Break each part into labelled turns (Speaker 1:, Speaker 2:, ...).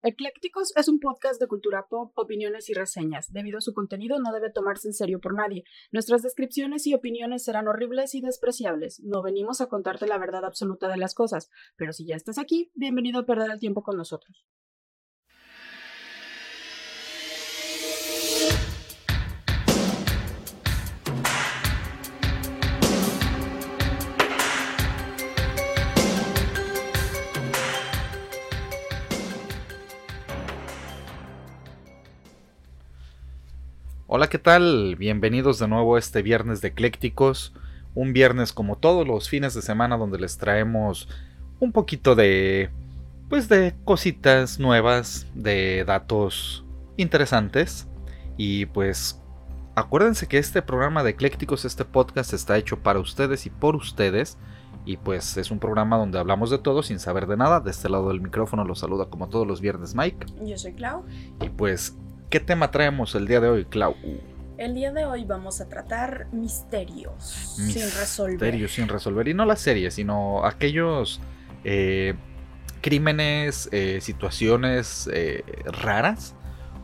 Speaker 1: Eclécticos es un podcast de cultura pop, opiniones y reseñas. Debido a su contenido no debe tomarse en serio por nadie. Nuestras descripciones y opiniones serán horribles y despreciables. No venimos a contarte la verdad absoluta de las cosas, pero si ya estás aquí, bienvenido a perder el tiempo con nosotros.
Speaker 2: Hola, ¿qué tal? Bienvenidos de nuevo a este viernes de Eclécticos. Un viernes como todos los fines de semana donde les traemos un poquito de pues de cositas nuevas, de datos interesantes y pues acuérdense que este programa de Eclécticos, este podcast está hecho para ustedes y por ustedes. Y pues es un programa donde hablamos de todo sin saber de nada. De este lado del micrófono los saluda como todos los viernes Mike.
Speaker 1: Yo soy Clau.
Speaker 2: Y pues ¿Qué tema traemos el día de hoy, Clau?
Speaker 1: El día de hoy vamos a tratar misterios, sin resolver.
Speaker 2: Misterios sin resolver. Y no las series, sino aquellos eh, crímenes, eh, situaciones eh, raras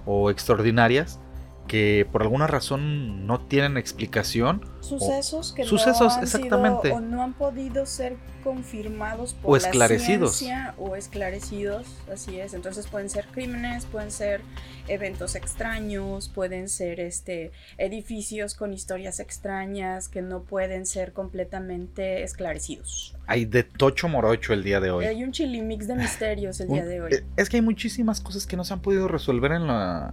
Speaker 2: o extraordinarias que por alguna razón no tienen explicación.
Speaker 1: Sucesos que
Speaker 2: sucesos,
Speaker 1: no han
Speaker 2: exactamente.
Speaker 1: o no han podido ser confirmados por
Speaker 2: o esclarecidos.
Speaker 1: la ciencia o esclarecidos, así es. Entonces pueden ser crímenes, pueden ser eventos extraños, pueden ser este edificios con historias extrañas que no pueden ser completamente esclarecidos.
Speaker 2: Hay de tocho morocho el día de hoy.
Speaker 1: Hay un chilimix de misterios el día de hoy.
Speaker 2: Eh, es que hay muchísimas cosas que no se han podido resolver en la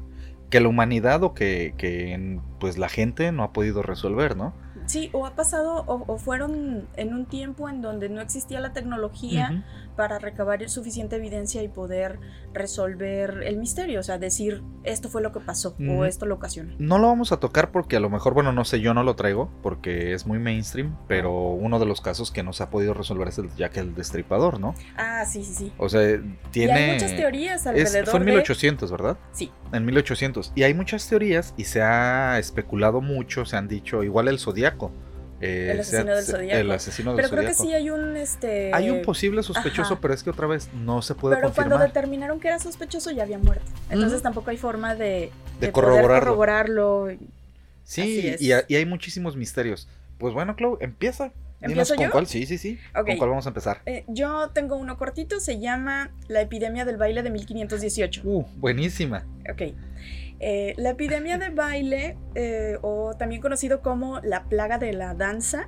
Speaker 2: que la humanidad o que, que pues la gente no ha podido resolver, ¿no?
Speaker 1: Sí, o ha pasado o, fueron en un tiempo en donde no existía la tecnología para recabar suficiente evidencia y poder resolver el misterio, o sea, decir esto fue lo que pasó o esto lo ocasionó.
Speaker 2: No lo vamos a tocar porque a lo mejor, bueno, no sé, yo no lo traigo porque es muy mainstream, pero uno de los casos que no se ha podido resolver es el Jack el Destripador, ¿no?
Speaker 1: Ah, sí, sí, sí.
Speaker 2: O sea, tiene...
Speaker 1: Y hay muchas teorías alrededor
Speaker 2: Fue en 1800, ¿verdad?
Speaker 1: Sí.
Speaker 2: En 1800. Y hay muchas teorías y se ha especulado mucho, se han dicho, igual el Zodíaco
Speaker 1: el asesino del zodiaco.
Speaker 2: El asesino
Speaker 1: pero creo que sí hay un este
Speaker 2: hay un posible sospechoso, pero es que otra vez no se puede
Speaker 1: pero
Speaker 2: cuando
Speaker 1: determinaron que era sospechoso ya había muerto. Entonces tampoco hay forma de,
Speaker 2: de, corroborarlo.
Speaker 1: corroborarlo.
Speaker 2: Sí, y, hay muchísimos misterios. Pues bueno, Clau, empieza.
Speaker 1: ¿Empiezo
Speaker 2: con
Speaker 1: yo?
Speaker 2: cuál, sí, sí, sí. ¿Con cuál vamos a empezar?
Speaker 1: Eh, yo tengo uno cortito, se llama La epidemia del baile de 1518.
Speaker 2: Uh, buenísima.
Speaker 1: Ok. Eh, la epidemia de baile, eh, o también conocido como la plaga de la danza,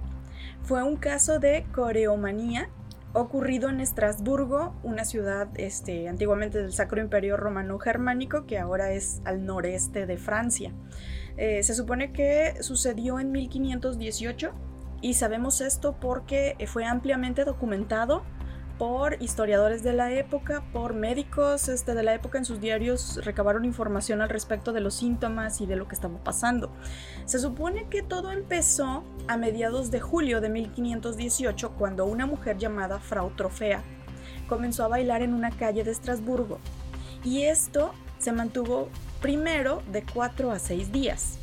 Speaker 1: fue un caso de coreomanía ocurrido en Estrasburgo, una ciudad este, antiguamente del Sacro Imperio Romano Germánico, que ahora es al noreste de Francia. Eh, se supone que sucedió en 1518 y sabemos esto porque fue ampliamente documentado por historiadores de la época, por médicos este, de la época en sus diarios recabaron información al respecto de los síntomas y de lo que estaba pasando. Se supone que todo empezó a mediados de julio de 1518 cuando una mujer llamada Frau Trofea comenzó a bailar en una calle de Estrasburgo y esto se mantuvo primero de 4 a 6 días.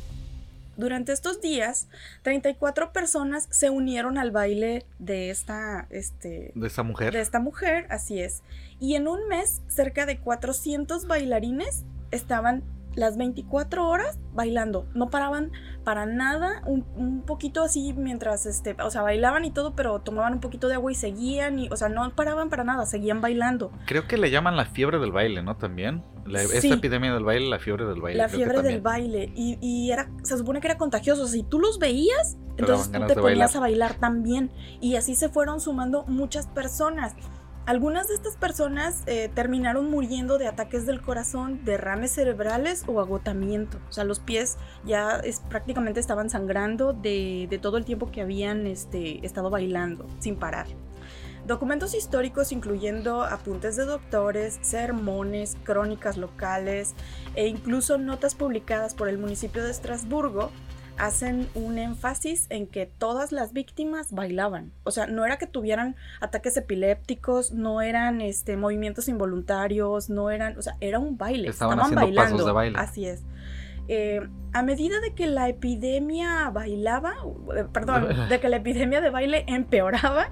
Speaker 1: Durante estos días, 34 personas se unieron al baile de esta, este,
Speaker 2: de esta mujer.
Speaker 1: De esta mujer, así es. Y en un mes, cerca de 400 bailarines estaban las 24 horas bailando. No paraban para nada, un, poquito así mientras, este, o sea, bailaban y todo, pero tomaban un poquito de agua y seguían, y, o sea, no paraban para nada, seguían bailando.
Speaker 2: Creo que le llaman la fiebre del baile, ¿no? También. Esta epidemia del baile, la fiebre del baile.
Speaker 1: La fiebre del baile. Y, y, era, se supone que era contagioso. si tú los veías, entonces tú te ponías a bailar también. Y así se fueron sumando muchas personas. Algunas de estas personas eh, terminaron muriendo de ataques del corazón, derrames cerebrales o agotamiento. O sea, los pies ya es, prácticamente estaban sangrando de, de, todo el tiempo que habían este, estado bailando sin parar. Documentos históricos incluyendo apuntes de doctores, sermones, crónicas locales e incluso notas publicadas por el municipio de Estrasburgo hacen un énfasis en que todas las víctimas bailaban. O sea, no era que tuvieran ataques epilépticos, no eran este, movimientos involuntarios, no eran, o sea, era un baile.
Speaker 2: Estaban, haciendo
Speaker 1: bailando.
Speaker 2: pasos de baile.
Speaker 1: Así es. eh, a medida de que la epidemia bailaba, eh, perdón, de que la epidemia de baile empeoraba,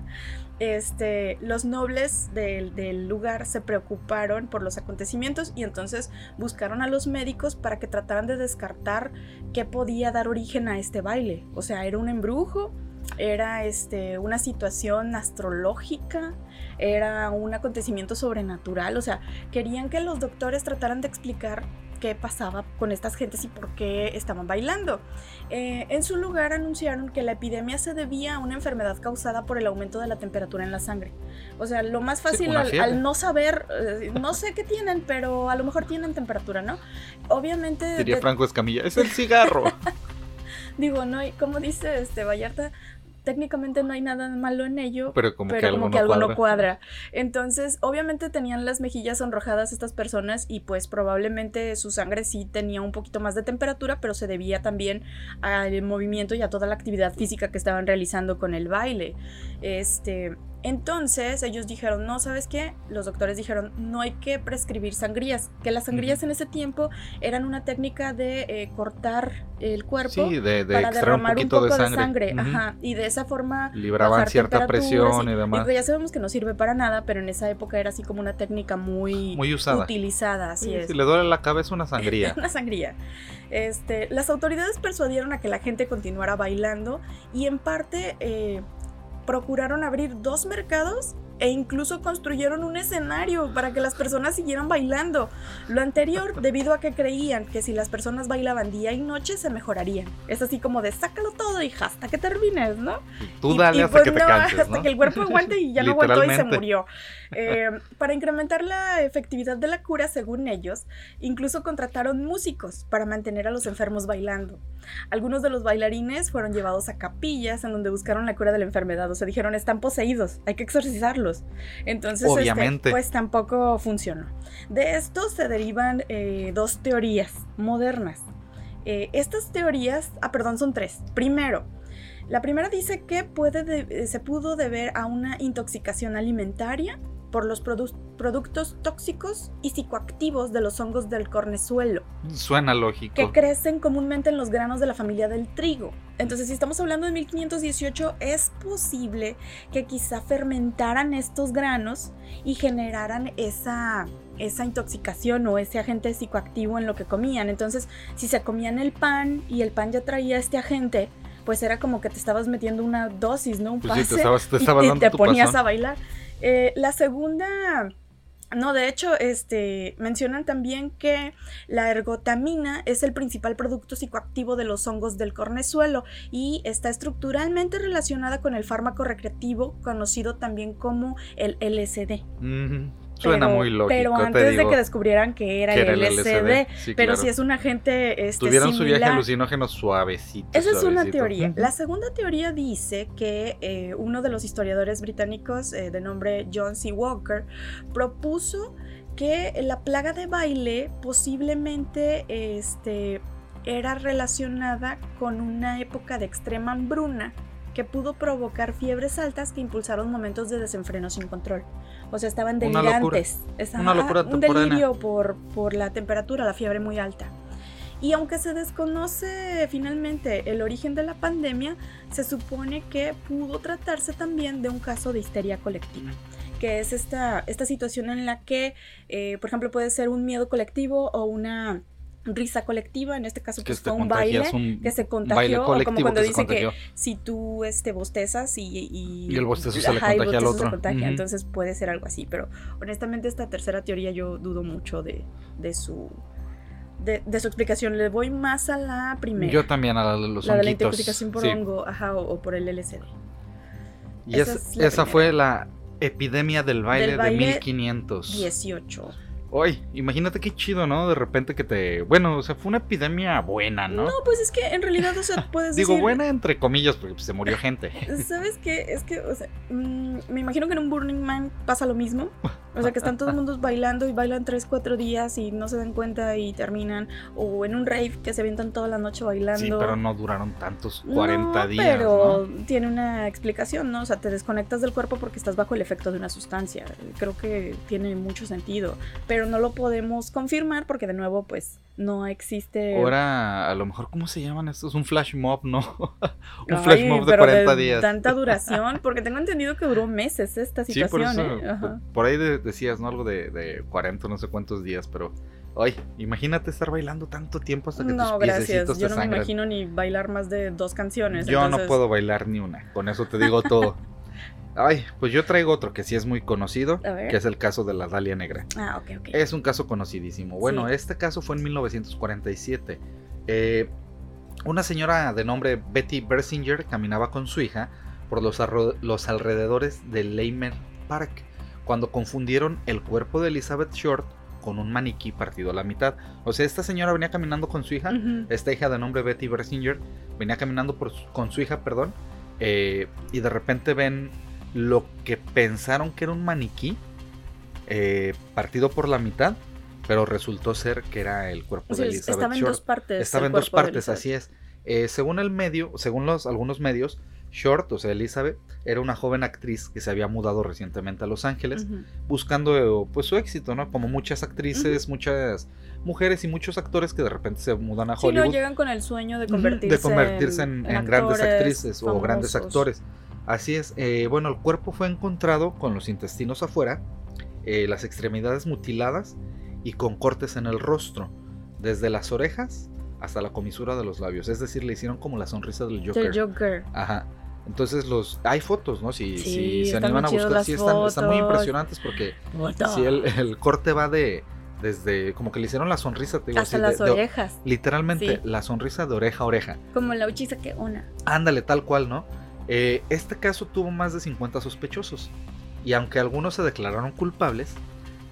Speaker 1: este, los nobles del, lugar se preocuparon por los acontecimientos y entonces buscaron a los médicos para que trataran de descartar qué podía dar origen a este baile. O sea, era un embrujo, era este, una situación astrológica, era un acontecimiento sobrenatural. O sea, querían que los doctores trataran de explicar qué pasaba con estas gentes y por qué estaban bailando. Eh, en su lugar anunciaron que la epidemia se debía a una enfermedad causada por el aumento de la temperatura en la sangre. O sea, lo más fácil al, no saber, eh, no sé qué tienen, pero a lo mejor tienen temperatura, ¿no? Obviamente...
Speaker 2: Diría Franco Escamilla, es el cigarro.
Speaker 1: Digo, no, como dice este Vallarta, técnicamente no hay nada malo en ello,
Speaker 2: pero como que, algo,
Speaker 1: no cuadra. Entonces, obviamente tenían las mejillas sonrojadas estas personas y pues probablemente su sangre sí tenía un poquito más de temperatura, pero se debía también al movimiento y a toda la actividad física que estaban realizando con el baile. Este, entonces ellos dijeron, no, ¿sabes qué? Los doctores dijeron, no hay que prescribir sangrías, que las sangrías en ese tiempo eran una técnica de eh, cortar el cuerpo para derramar un, poco de sangre, Ajá, y de esa forma
Speaker 2: libraban cierta presión y, demás.
Speaker 1: ya sabemos que no sirve para nada, pero en esa época era así como una técnica muy,
Speaker 2: muy usada.
Speaker 1: utilizada, así es.
Speaker 2: Si le duele la cabeza una sangría.
Speaker 1: una sangría. Este, las autoridades persuadieron a que la gente continuara bailando y en parte eh, procuraron abrir dos mercados e incluso construyeron un escenario para que las personas siguieran bailando. Lo anterior debido a que creían que si las personas bailaban día y noche se mejorarían. Es así como de sácalo todo, hija, hasta que termines, ¿no?
Speaker 2: Tú dale hasta pues que te canses,
Speaker 1: Hasta que el cuerpo aguante y ya no aguantó y se murió. Eh, para incrementar la efectividad de la cura, según ellos, incluso contrataron músicos para mantener a los enfermos bailando. Algunos de los bailarines fueron llevados a capillas en donde buscaron la cura de la enfermedad. O sea, dijeron, están poseídos, hay que exorcizarlos. Entonces, este, pues tampoco funcionó. De esto se derivan eh, dos teorías modernas. Eh, estas teorías, ah, perdón, son tres. Primero, la primera dice que puede se pudo deber a una intoxicación alimentaria por los productos tóxicos y psicoactivos de los hongos del cornezuelo.
Speaker 2: Suena lógico.
Speaker 1: Que crecen comúnmente en los granos de la familia del trigo. Entonces, si estamos hablando de 1518, es posible que quizá fermentaran estos granos y generaran esa, esa intoxicación o ese agente psicoactivo en lo que comían. Entonces, si se comían el pan y el pan ya traía este agente, pues era como que te estabas metiendo una dosis, ¿no? Un
Speaker 2: pues pase y,
Speaker 1: te ponías a bailar. Eh, la segunda, no, de hecho, este, mencionan también que la ergotamina es el principal producto psicoactivo de los hongos del cornezuelo y está estructuralmente relacionada con el fármaco recreativo conocido también como el LSD.
Speaker 2: Suena muy lógico.
Speaker 1: Pero antes de que descubrieran que era, el LSD. pero si es un agente. Este,
Speaker 2: Tuvieron su viaje alucinógeno suavecito.
Speaker 1: Esa es una teoría. La segunda teoría dice que eh, uno de los historiadores británicos eh, de nombre John C. Walker propuso que la plaga de baile posiblemente este, era relacionada con una época de extrema hambruna que pudo provocar fiebres altas que impulsaron momentos de desenfreno sin control. O sea, estaban delirantes.
Speaker 2: Una locura,
Speaker 1: un delirio por, por la temperatura, la fiebre muy alta. Y aunque se desconoce finalmente el origen de la pandemia, se supone que pudo tratarse también de un caso de histeria colectiva, que es esta, esta situación en la que, eh, por ejemplo, puede ser un miedo colectivo o una risa colectiva, en este caso pues fue un baile que se contagió, o como cuando dicen que si tú este, bostezas y,
Speaker 2: y, el bostezo se le contagia al otro.
Speaker 1: Entonces puede ser algo así, pero honestamente esta tercera teoría yo dudo mucho de, de su... De, su explicación, le voy más a la primera.
Speaker 2: Yo también a la de los
Speaker 1: La de la intoxicación por hongo, ajá, o, por el LSD.
Speaker 2: Y esa, fue la epidemia del baile, del baile de 1518. Uy, imagínate qué chido, ¿no? De repente que te. Bueno, o sea, fue una epidemia buena, ¿no?
Speaker 1: No, pues es que en realidad, o sea, puedes
Speaker 2: Digo, buena entre comillas, porque pues, se murió gente.
Speaker 1: ¿Sabes qué? Es que, o sea, mm, me imagino que en un Burning Man pasa lo mismo. O sea, que están todos mundo bailando y bailan 3, 4 días y no se dan cuenta y terminan. O en un rave que se avientan toda la noche bailando. Sí,
Speaker 2: pero no duraron tantos 40 días.
Speaker 1: Pero tiene una explicación, ¿no? O sea, te desconectas del cuerpo porque estás bajo el efecto de una sustancia. Creo que tiene mucho sentido. Pero no lo podemos confirmar porque, de nuevo, pues no existe.
Speaker 2: Ahora, a lo mejor, ¿cómo se llaman estos? Un flash mob, ¿no? un
Speaker 1: Ay,
Speaker 2: flash mob de
Speaker 1: pero
Speaker 2: 40 días.
Speaker 1: Tanta duración, porque tengo entendido que duró meses esta
Speaker 2: Sí, por
Speaker 1: situación,
Speaker 2: eso.
Speaker 1: ¿eh?
Speaker 2: Por ahí de- decías, ¿no? Algo de, de 40, no sé cuántos días, pero. Ay, imagínate estar bailando tanto tiempo hasta que
Speaker 1: No,
Speaker 2: tus
Speaker 1: gracias. Yo
Speaker 2: te
Speaker 1: no me imagino ni bailar más de dos canciones.
Speaker 2: Yo
Speaker 1: entonces-
Speaker 2: no puedo bailar ni una, con eso te digo todo. Ay, pues yo traigo otro que sí es muy conocido, que es el caso de la Dalia Negra.
Speaker 1: Ah, ok, ok.
Speaker 2: Es un caso conocidísimo. Bueno,
Speaker 1: Sí.
Speaker 2: este caso fue en 1947. Eh, una señora de nombre Betty Bersinger caminaba con su hija por los, los alrededores de Lehman Park cuando confundieron el cuerpo de Elizabeth Short con un maniquí partido a la mitad. O sea, esta señora venía caminando con su hija, esta hija de nombre Betty Bersinger, venía caminando por su- con su hija, perdón, eh, y de repente ven lo que pensaron que era un maniquí eh, partido por la mitad, pero resultó ser que era el cuerpo
Speaker 1: O sea,
Speaker 2: de Elizabeth
Speaker 1: estaba en
Speaker 2: Short.
Speaker 1: dos partes.
Speaker 2: Estaba en dos partes, así es. Eh, según el medio, según los algunos medios, Short, o sea, Elizabeth, era una joven actriz que se había mudado recientemente a Los Ángeles, buscando pues su éxito, ¿no? Como muchas actrices, muchas mujeres y muchos actores que de repente se mudan a
Speaker 1: Sí, no,
Speaker 2: Hollywood
Speaker 1: llegan con el sueño de convertirse,
Speaker 2: de convertirse en, en grandes
Speaker 1: actores
Speaker 2: actrices o grandes actores. Así es. eh, bueno, el cuerpo fue encontrado con los intestinos afuera, eh, las extremidades mutiladas y con cortes en el rostro, desde las orejas hasta la comisura de los labios. Es decir, le hicieron como la sonrisa del Joker.
Speaker 1: Del Joker.
Speaker 2: Ajá. Entonces los hay fotos, ¿no? Si,
Speaker 1: Sí,
Speaker 2: si se animan a buscar, sí están, están muy impresionantes porque si el, el corte va de desde como que le hicieron la sonrisa, te digo,
Speaker 1: Hasta
Speaker 2: así,
Speaker 1: las
Speaker 2: de- de-
Speaker 1: orejas.
Speaker 2: literalmente
Speaker 1: Sí.
Speaker 2: la sonrisa de oreja a oreja.
Speaker 1: Como la uchiza que una.
Speaker 2: Ándale, tal cual, ¿no? Eh, este caso tuvo más de 50 sospechosos. Y aunque algunos se declararon culpables,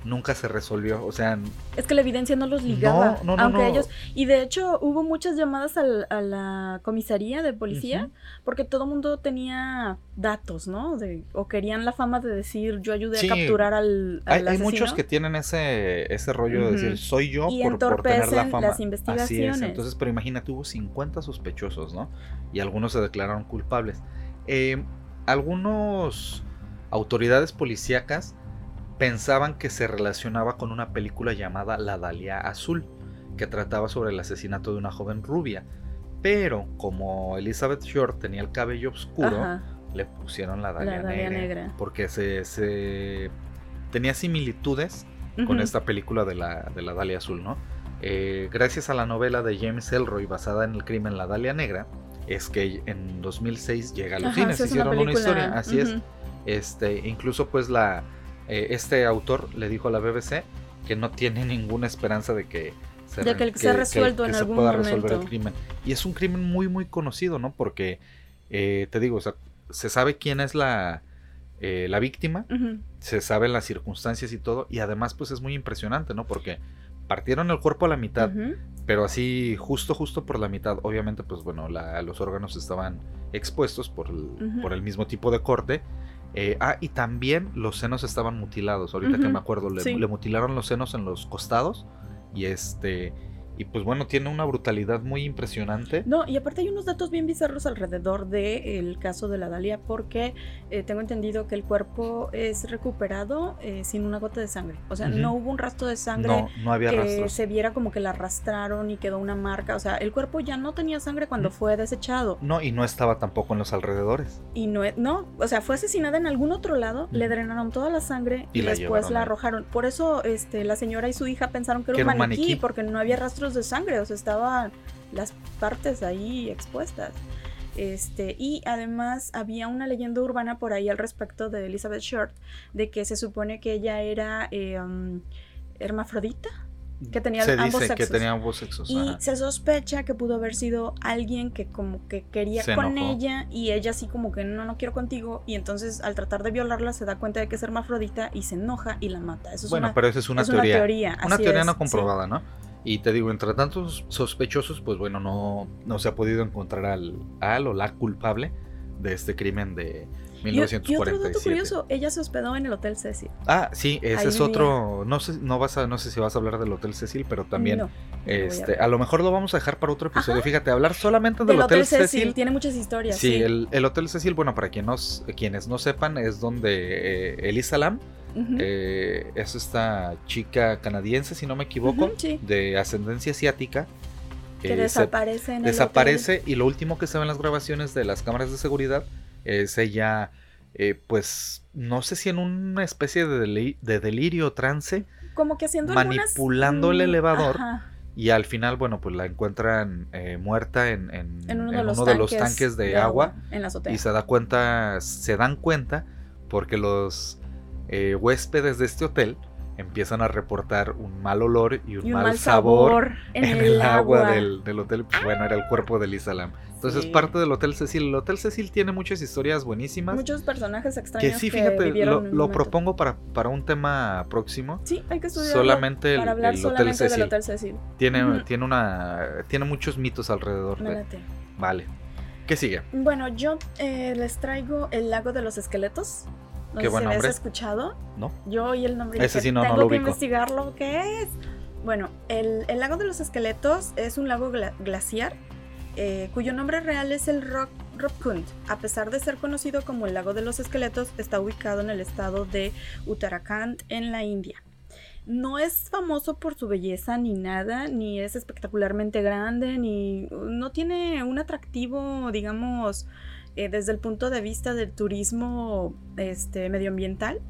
Speaker 2: nunca se resolvió. O sea,
Speaker 1: Es que la evidencia no los ligaba.
Speaker 2: No, no, no,
Speaker 1: aunque ellos. Y de hecho, hubo muchas llamadas al- a la comisaría de policía. Porque todo el mundo tenía datos, ¿no? De- o querían la fama de decir, yo ayudé
Speaker 2: Sí.
Speaker 1: a capturar al,
Speaker 2: hay,
Speaker 1: al
Speaker 2: hay
Speaker 1: asesino".
Speaker 2: muchos que tienen ese, ese rollo de decir, soy yo
Speaker 1: Y
Speaker 2: por, por tener la
Speaker 1: entorpecen
Speaker 2: fama.
Speaker 1: las
Speaker 2: Así es,
Speaker 1: investigaciones.
Speaker 2: entonces, pero imagínate, hubo 50 sospechosos, ¿no? Y algunos se declararon culpables. Eh, algunos autoridades policíacas pensaban que se relacionaba con una película llamada La Dalia Azul, que trataba sobre el asesinato de una joven rubia. Pero como Elizabeth Short tenía el cabello oscuro,
Speaker 1: Ajá.
Speaker 2: le pusieron la Dalia,
Speaker 1: La Dalia
Speaker 2: negra,
Speaker 1: negra.
Speaker 2: Porque se, se- tenía similitudes con esta película de la, de la Dalia Azul, ¿no? Eh, gracias a la novela de James Elroy basada en el crimen La Dalia Negra, es que en 2006 llega a los
Speaker 1: Ajá,
Speaker 2: cines,
Speaker 1: una
Speaker 2: hicieron una, historia, así es. Este, incluso pues la eh, este autor le dijo a la BBC que no tiene ninguna esperanza de que se,
Speaker 1: De que el- sea resuelto en
Speaker 2: se pueda resolver el crimen. Y es un crimen muy muy conocido, ¿no? Porque eh, te digo, o sea, se sabe quién es la eh, la víctima, se saben las circunstancias y todo, y además pues es muy impresionante, ¿no? Porque partieron el cuerpo a la mitad, pero así justo justo por la mitad, obviamente pues bueno, la- los órganos estaban expuestos por el, por el mismo tipo de corte. Eh, ah, y también los senos estaban mutilados, ahorita que me acuerdo, le,
Speaker 1: sí.
Speaker 2: le mutilaron los senos en los costados y este... Y pues bueno, tiene una brutalidad muy impresionante.
Speaker 1: No, y aparte hay unos datos bien bizarros alrededor del caso de la Dalia, porque eh, tengo entendido que el cuerpo es recuperado eh, sin una gota de sangre. O sea, no hubo un rastro de sangre
Speaker 2: No, no había
Speaker 1: que
Speaker 2: rastros.
Speaker 1: se viera como que la arrastraron y quedó una marca. O sea, el cuerpo ya no tenía sangre cuando
Speaker 2: Ujú.
Speaker 1: fue desechado.
Speaker 2: No, y no estaba tampoco en los alrededores.
Speaker 1: Y no, e- no, o sea, fue asesinada en algún otro lado, le drenaron toda la sangre
Speaker 2: Y
Speaker 1: y,
Speaker 2: la
Speaker 1: después
Speaker 2: llevaron
Speaker 1: la arrojaron. Por eso este, la señora y su hija pensaron que era,
Speaker 2: Que
Speaker 1: un,
Speaker 2: era un
Speaker 1: maniquí,
Speaker 2: maniquí.
Speaker 1: porque no había rastros de sangre, o sea, estaban las partes ahí expuestas. Este, y además había una leyenda urbana por ahí al respecto de Elizabeth Short, de que se supone que ella era eh, um, hermafrodita, que tenía
Speaker 2: Se
Speaker 1: ambos
Speaker 2: que
Speaker 1: sexos.
Speaker 2: tenía ambos sexos.
Speaker 1: Y
Speaker 2: ajá.
Speaker 1: se sospecha que pudo haber sido alguien que como que quería
Speaker 2: Se
Speaker 1: con
Speaker 2: enojó.
Speaker 1: ella y ella así como que no, no quiero contigo y entonces al tratar de violarla se da cuenta de que es hermafrodita y se enoja y la mata. Eso es
Speaker 2: Bueno,
Speaker 1: una,
Speaker 2: pero esa es una
Speaker 1: es
Speaker 2: teoría.
Speaker 1: una teoría.
Speaker 2: Una
Speaker 1: así
Speaker 2: teoría
Speaker 1: es,
Speaker 2: no
Speaker 1: sí.
Speaker 2: comprobada, ¿no? Y te digo, entre tantos sospechosos, pues bueno, no, no se ha podido encontrar al, al o la culpable de este crimen de
Speaker 1: Y, y otro
Speaker 2: 1947.
Speaker 1: dato curioso, ella se hospedó en el Hotel Cecil.
Speaker 2: Ah, sí, ese
Speaker 1: Ahí
Speaker 2: es
Speaker 1: vivía.
Speaker 2: otro. No sé, no vas a, no sé si vas a hablar del Hotel Cecil, pero también,
Speaker 1: No, a
Speaker 2: este, a, lo mejor lo vamos a dejar para otro episodio.
Speaker 1: Ajá.
Speaker 2: Fíjate, hablar solamente del,
Speaker 1: Del
Speaker 2: Hotel,
Speaker 1: Hotel Cecil,
Speaker 2: Cecil.
Speaker 1: tiene muchas historias.
Speaker 2: Sí,
Speaker 1: Sí,
Speaker 2: El, el Hotel Cecil, bueno, para quien no s- quienes no sepan, es donde eh, Elisa Lam eh, es esta chica canadiense, si no me equivoco, de ascendencia asiática.
Speaker 1: Que desaparece en
Speaker 2: Desaparece y lo último que se ve en las grabaciones de las cámaras de seguridad es ella, eh, pues, no sé si en una especie de, de delirio trance.
Speaker 1: Como que haciendo
Speaker 2: Manipulando el mm, elevador. Y al final, bueno, pues la encuentran eh, muerta en, uno, de, los tanques de, agua,
Speaker 1: en la azotea.
Speaker 2: y se da cuenta, se dan cuenta porque los eh, huéspedes de este hotel empiezan a reportar un mal olor y un, mal, sabor, en, el, agua, Del, hotel. Pues, bueno, era el cuerpo de Lisa Lam. Entonces, parte del Hotel Cecil. El Hotel Cecil tiene muchas historias buenísimas.
Speaker 1: Muchos personajes extraños.
Speaker 2: Que sí, fíjate, lo, propongo para, para un tema próximo.
Speaker 1: Sí, hay que estudiar.
Speaker 2: Solamente,
Speaker 1: para hablar
Speaker 2: el,
Speaker 1: solamente Hotel del Hotel Cecil.
Speaker 2: Tiene, tiene, una, tiene muchos mitos alrededor. De... Vale. ¿Qué sigue?
Speaker 1: Bueno, yo eh, les traigo el lago de los esqueletos. No Qué sé si has escuchado.
Speaker 2: No.
Speaker 1: Yo oí el nombre
Speaker 2: Ese sí no,
Speaker 1: tengo
Speaker 2: no lo
Speaker 1: que investigar lo que es. Bueno, el, el, lago de los esqueletos es un lago glaciar eh, cuyo nombre real es el Rock. A pesar de ser conocido como el lago de los esqueletos, está ubicado en el estado de Uttarakhand, en la India. No es famoso por su belleza ni nada, ni es espectacularmente grande, ni no tiene un atractivo, digamos, eh, desde el punto de vista del turismo este, medioambiental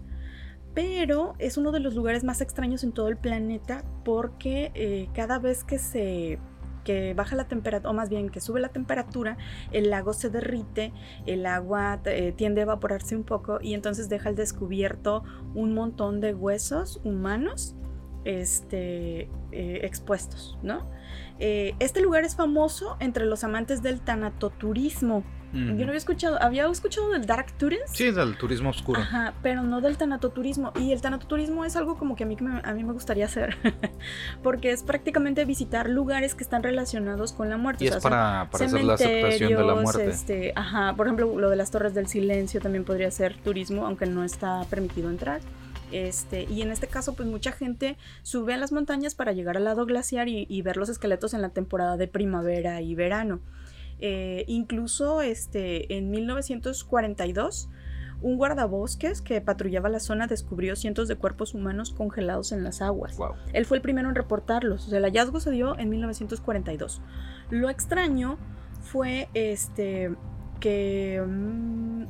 Speaker 1: pero es uno de los lugares más extraños en todo el planeta porque eh, cada vez que se que baja la temperatura, o más bien que sube la temperatura, el lago se derrite, el agua eh, tiende a evaporarse un poco y entonces deja al descubierto un montón de huesos humanos este, expuestos, ¿no? Este lugar es famoso entre los amantes del tanatoturismo, yo no había escuchado, había escuchado del dark tourism.
Speaker 2: Sí, del turismo oscuro.
Speaker 1: Ajá, pero no del tanatoturismo. Y el tanatoturismo es algo como que a mí, a mí me gustaría hacer. porque es prácticamente visitar lugares que están relacionados con la muerte.
Speaker 2: Y es para, hacer la aceptación de la muerte.
Speaker 1: Este, ajá, por ejemplo, lo de las torres del silencio también podría ser turismo, aunque no está permitido entrar. Este, y en este caso, pues mucha gente sube a las montañas para llegar al lado glaciar y ver los esqueletos en la temporada de primavera y verano. Eh, incluso este, en 1942, un guardabosques que patrullaba la zona descubrió cientos de cuerpos humanos congelados en las aguas. Él fue el primero en reportarlos. el hallazgo se dio en 1942. Lo extraño fue este, que mm,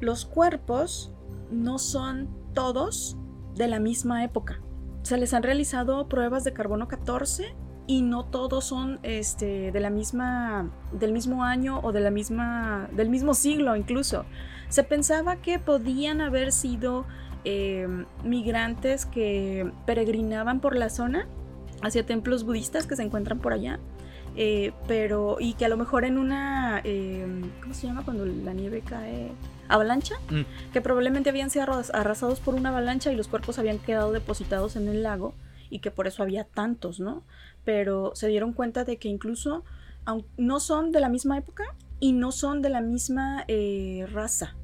Speaker 1: los cuerpos no son todos de la misma época. Se les han realizado pruebas de carbono 14 y no todos son este, de la misma, del mismo año o de la misma, del mismo siglo incluso. Se pensaba que podían haber sido em, migrantes que peregrinaban por la zona hacia templos budistas que se encuentran por allá. Eh, pero y que a lo mejor en una em, ¿cómo se llama cuando la nieve cae? avalancha, mm. que probablemente habían sido arrasados por una avalancha y los cuerpos habían quedado depositados en el lago y que por eso había tantos, ¿no? pero se dieron cuenta de que incluso no son de la misma época y no son de la misma eh, raza.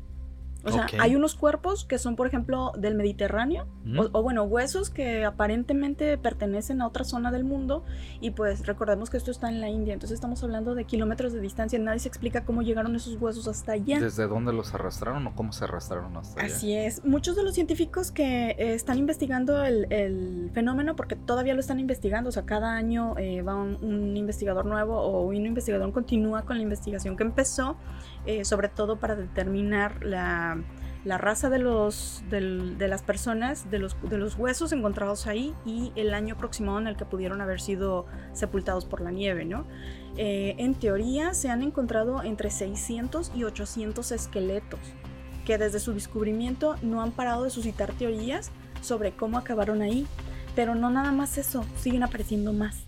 Speaker 1: O sea, hay unos cuerpos que son, por ejemplo, del Mediterráneo, o, bueno, huesos que aparentemente pertenecen a otra zona del mundo, y pues recordemos que esto está en la India, entonces estamos hablando de kilómetros de distancia, nadie se explica cómo llegaron esos huesos hasta allá.
Speaker 2: ¿Desde dónde los arrastraron o cómo se arrastraron hasta allá?
Speaker 1: Así es, muchos de los científicos que eh, están investigando el, fenómeno, porque todavía lo están investigando, o sea, cada año eh, va un, investigador nuevo o un investigador continúa con la investigación que empezó, eh, sobre todo para determinar la, raza de, los, de, las personas, de los, de los huesos encontrados ahí y el año aproximado en el que pudieron haber sido sepultados por la nieve, ¿no? Eh, en teoría se han encontrado entre 600 y 800 esqueletos que desde su descubrimiento no han parado de suscitar teorías sobre cómo acabaron ahí. Pero no nada más eso, siguen apareciendo más.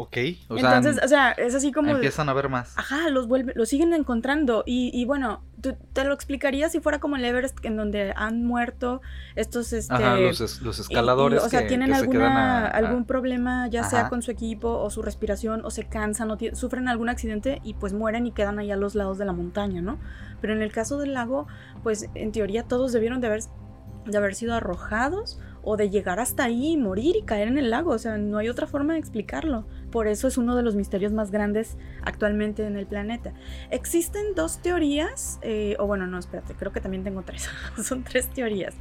Speaker 2: Ok,
Speaker 1: o Entonces, o sea, es así como...
Speaker 2: Empiezan a ver más.
Speaker 1: Ajá, los, vuelve, los siguen encontrando. Y, y bueno, te lo explicaría si fuera como el Everest, en donde han muerto estos... Este,
Speaker 2: Ajá, los, los escaladores.
Speaker 1: o sea, tienen alguna, algún problema, ya sea con su equipo o su respiración, o se cansan, o sufren algún accidente y pues mueren y quedan ahí a los lados de la montaña, ¿no? Pero en el caso del lago, pues en teoría todos debieron de haber, de haber sido arrojados o de llegar hasta ahí y morir y caer en el lago. O sea, no hay otra forma de explicarlo. Por eso es uno de los misterios más grandes actualmente en el planeta. Existen dos teorías, eh, o bueno, no, espérate, creo que también tengo tres. Son tres teorías.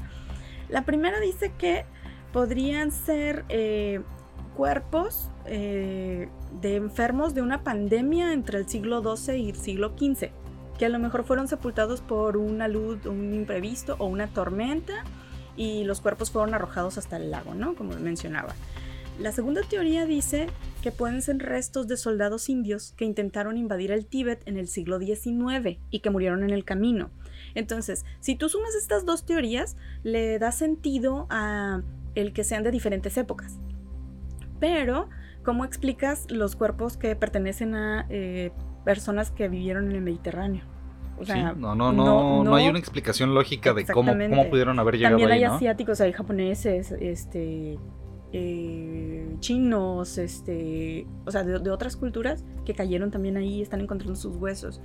Speaker 1: La primera dice que podrían ser eh, cuerpos eh, de enfermos de una pandemia entre el siglo XII y el siglo XV, que a lo mejor fueron sepultados por una luz, un imprevisto o una tormenta y los cuerpos fueron arrojados hasta el lago, ¿no? Como mencionaba. La segunda teoría dice que pueden ser restos de soldados indios que intentaron invadir el Tíbet en el siglo XIX y que murieron en el camino. Entonces, si tú sumas estas dos teorías, le da sentido a el que sean de diferentes épocas. Pero, ¿cómo explicas los cuerpos que pertenecen a eh, personas que vivieron en el Mediterráneo?
Speaker 2: O sea, no, no, no, no, hay una explicación lógica de cómo, cómo pudieron haber llegado
Speaker 1: También hay asiáticos, hay japoneses, este, eh, chinos, este, o sea, de, de, otras culturas que cayeron también ahí, están encontrando sus huesos.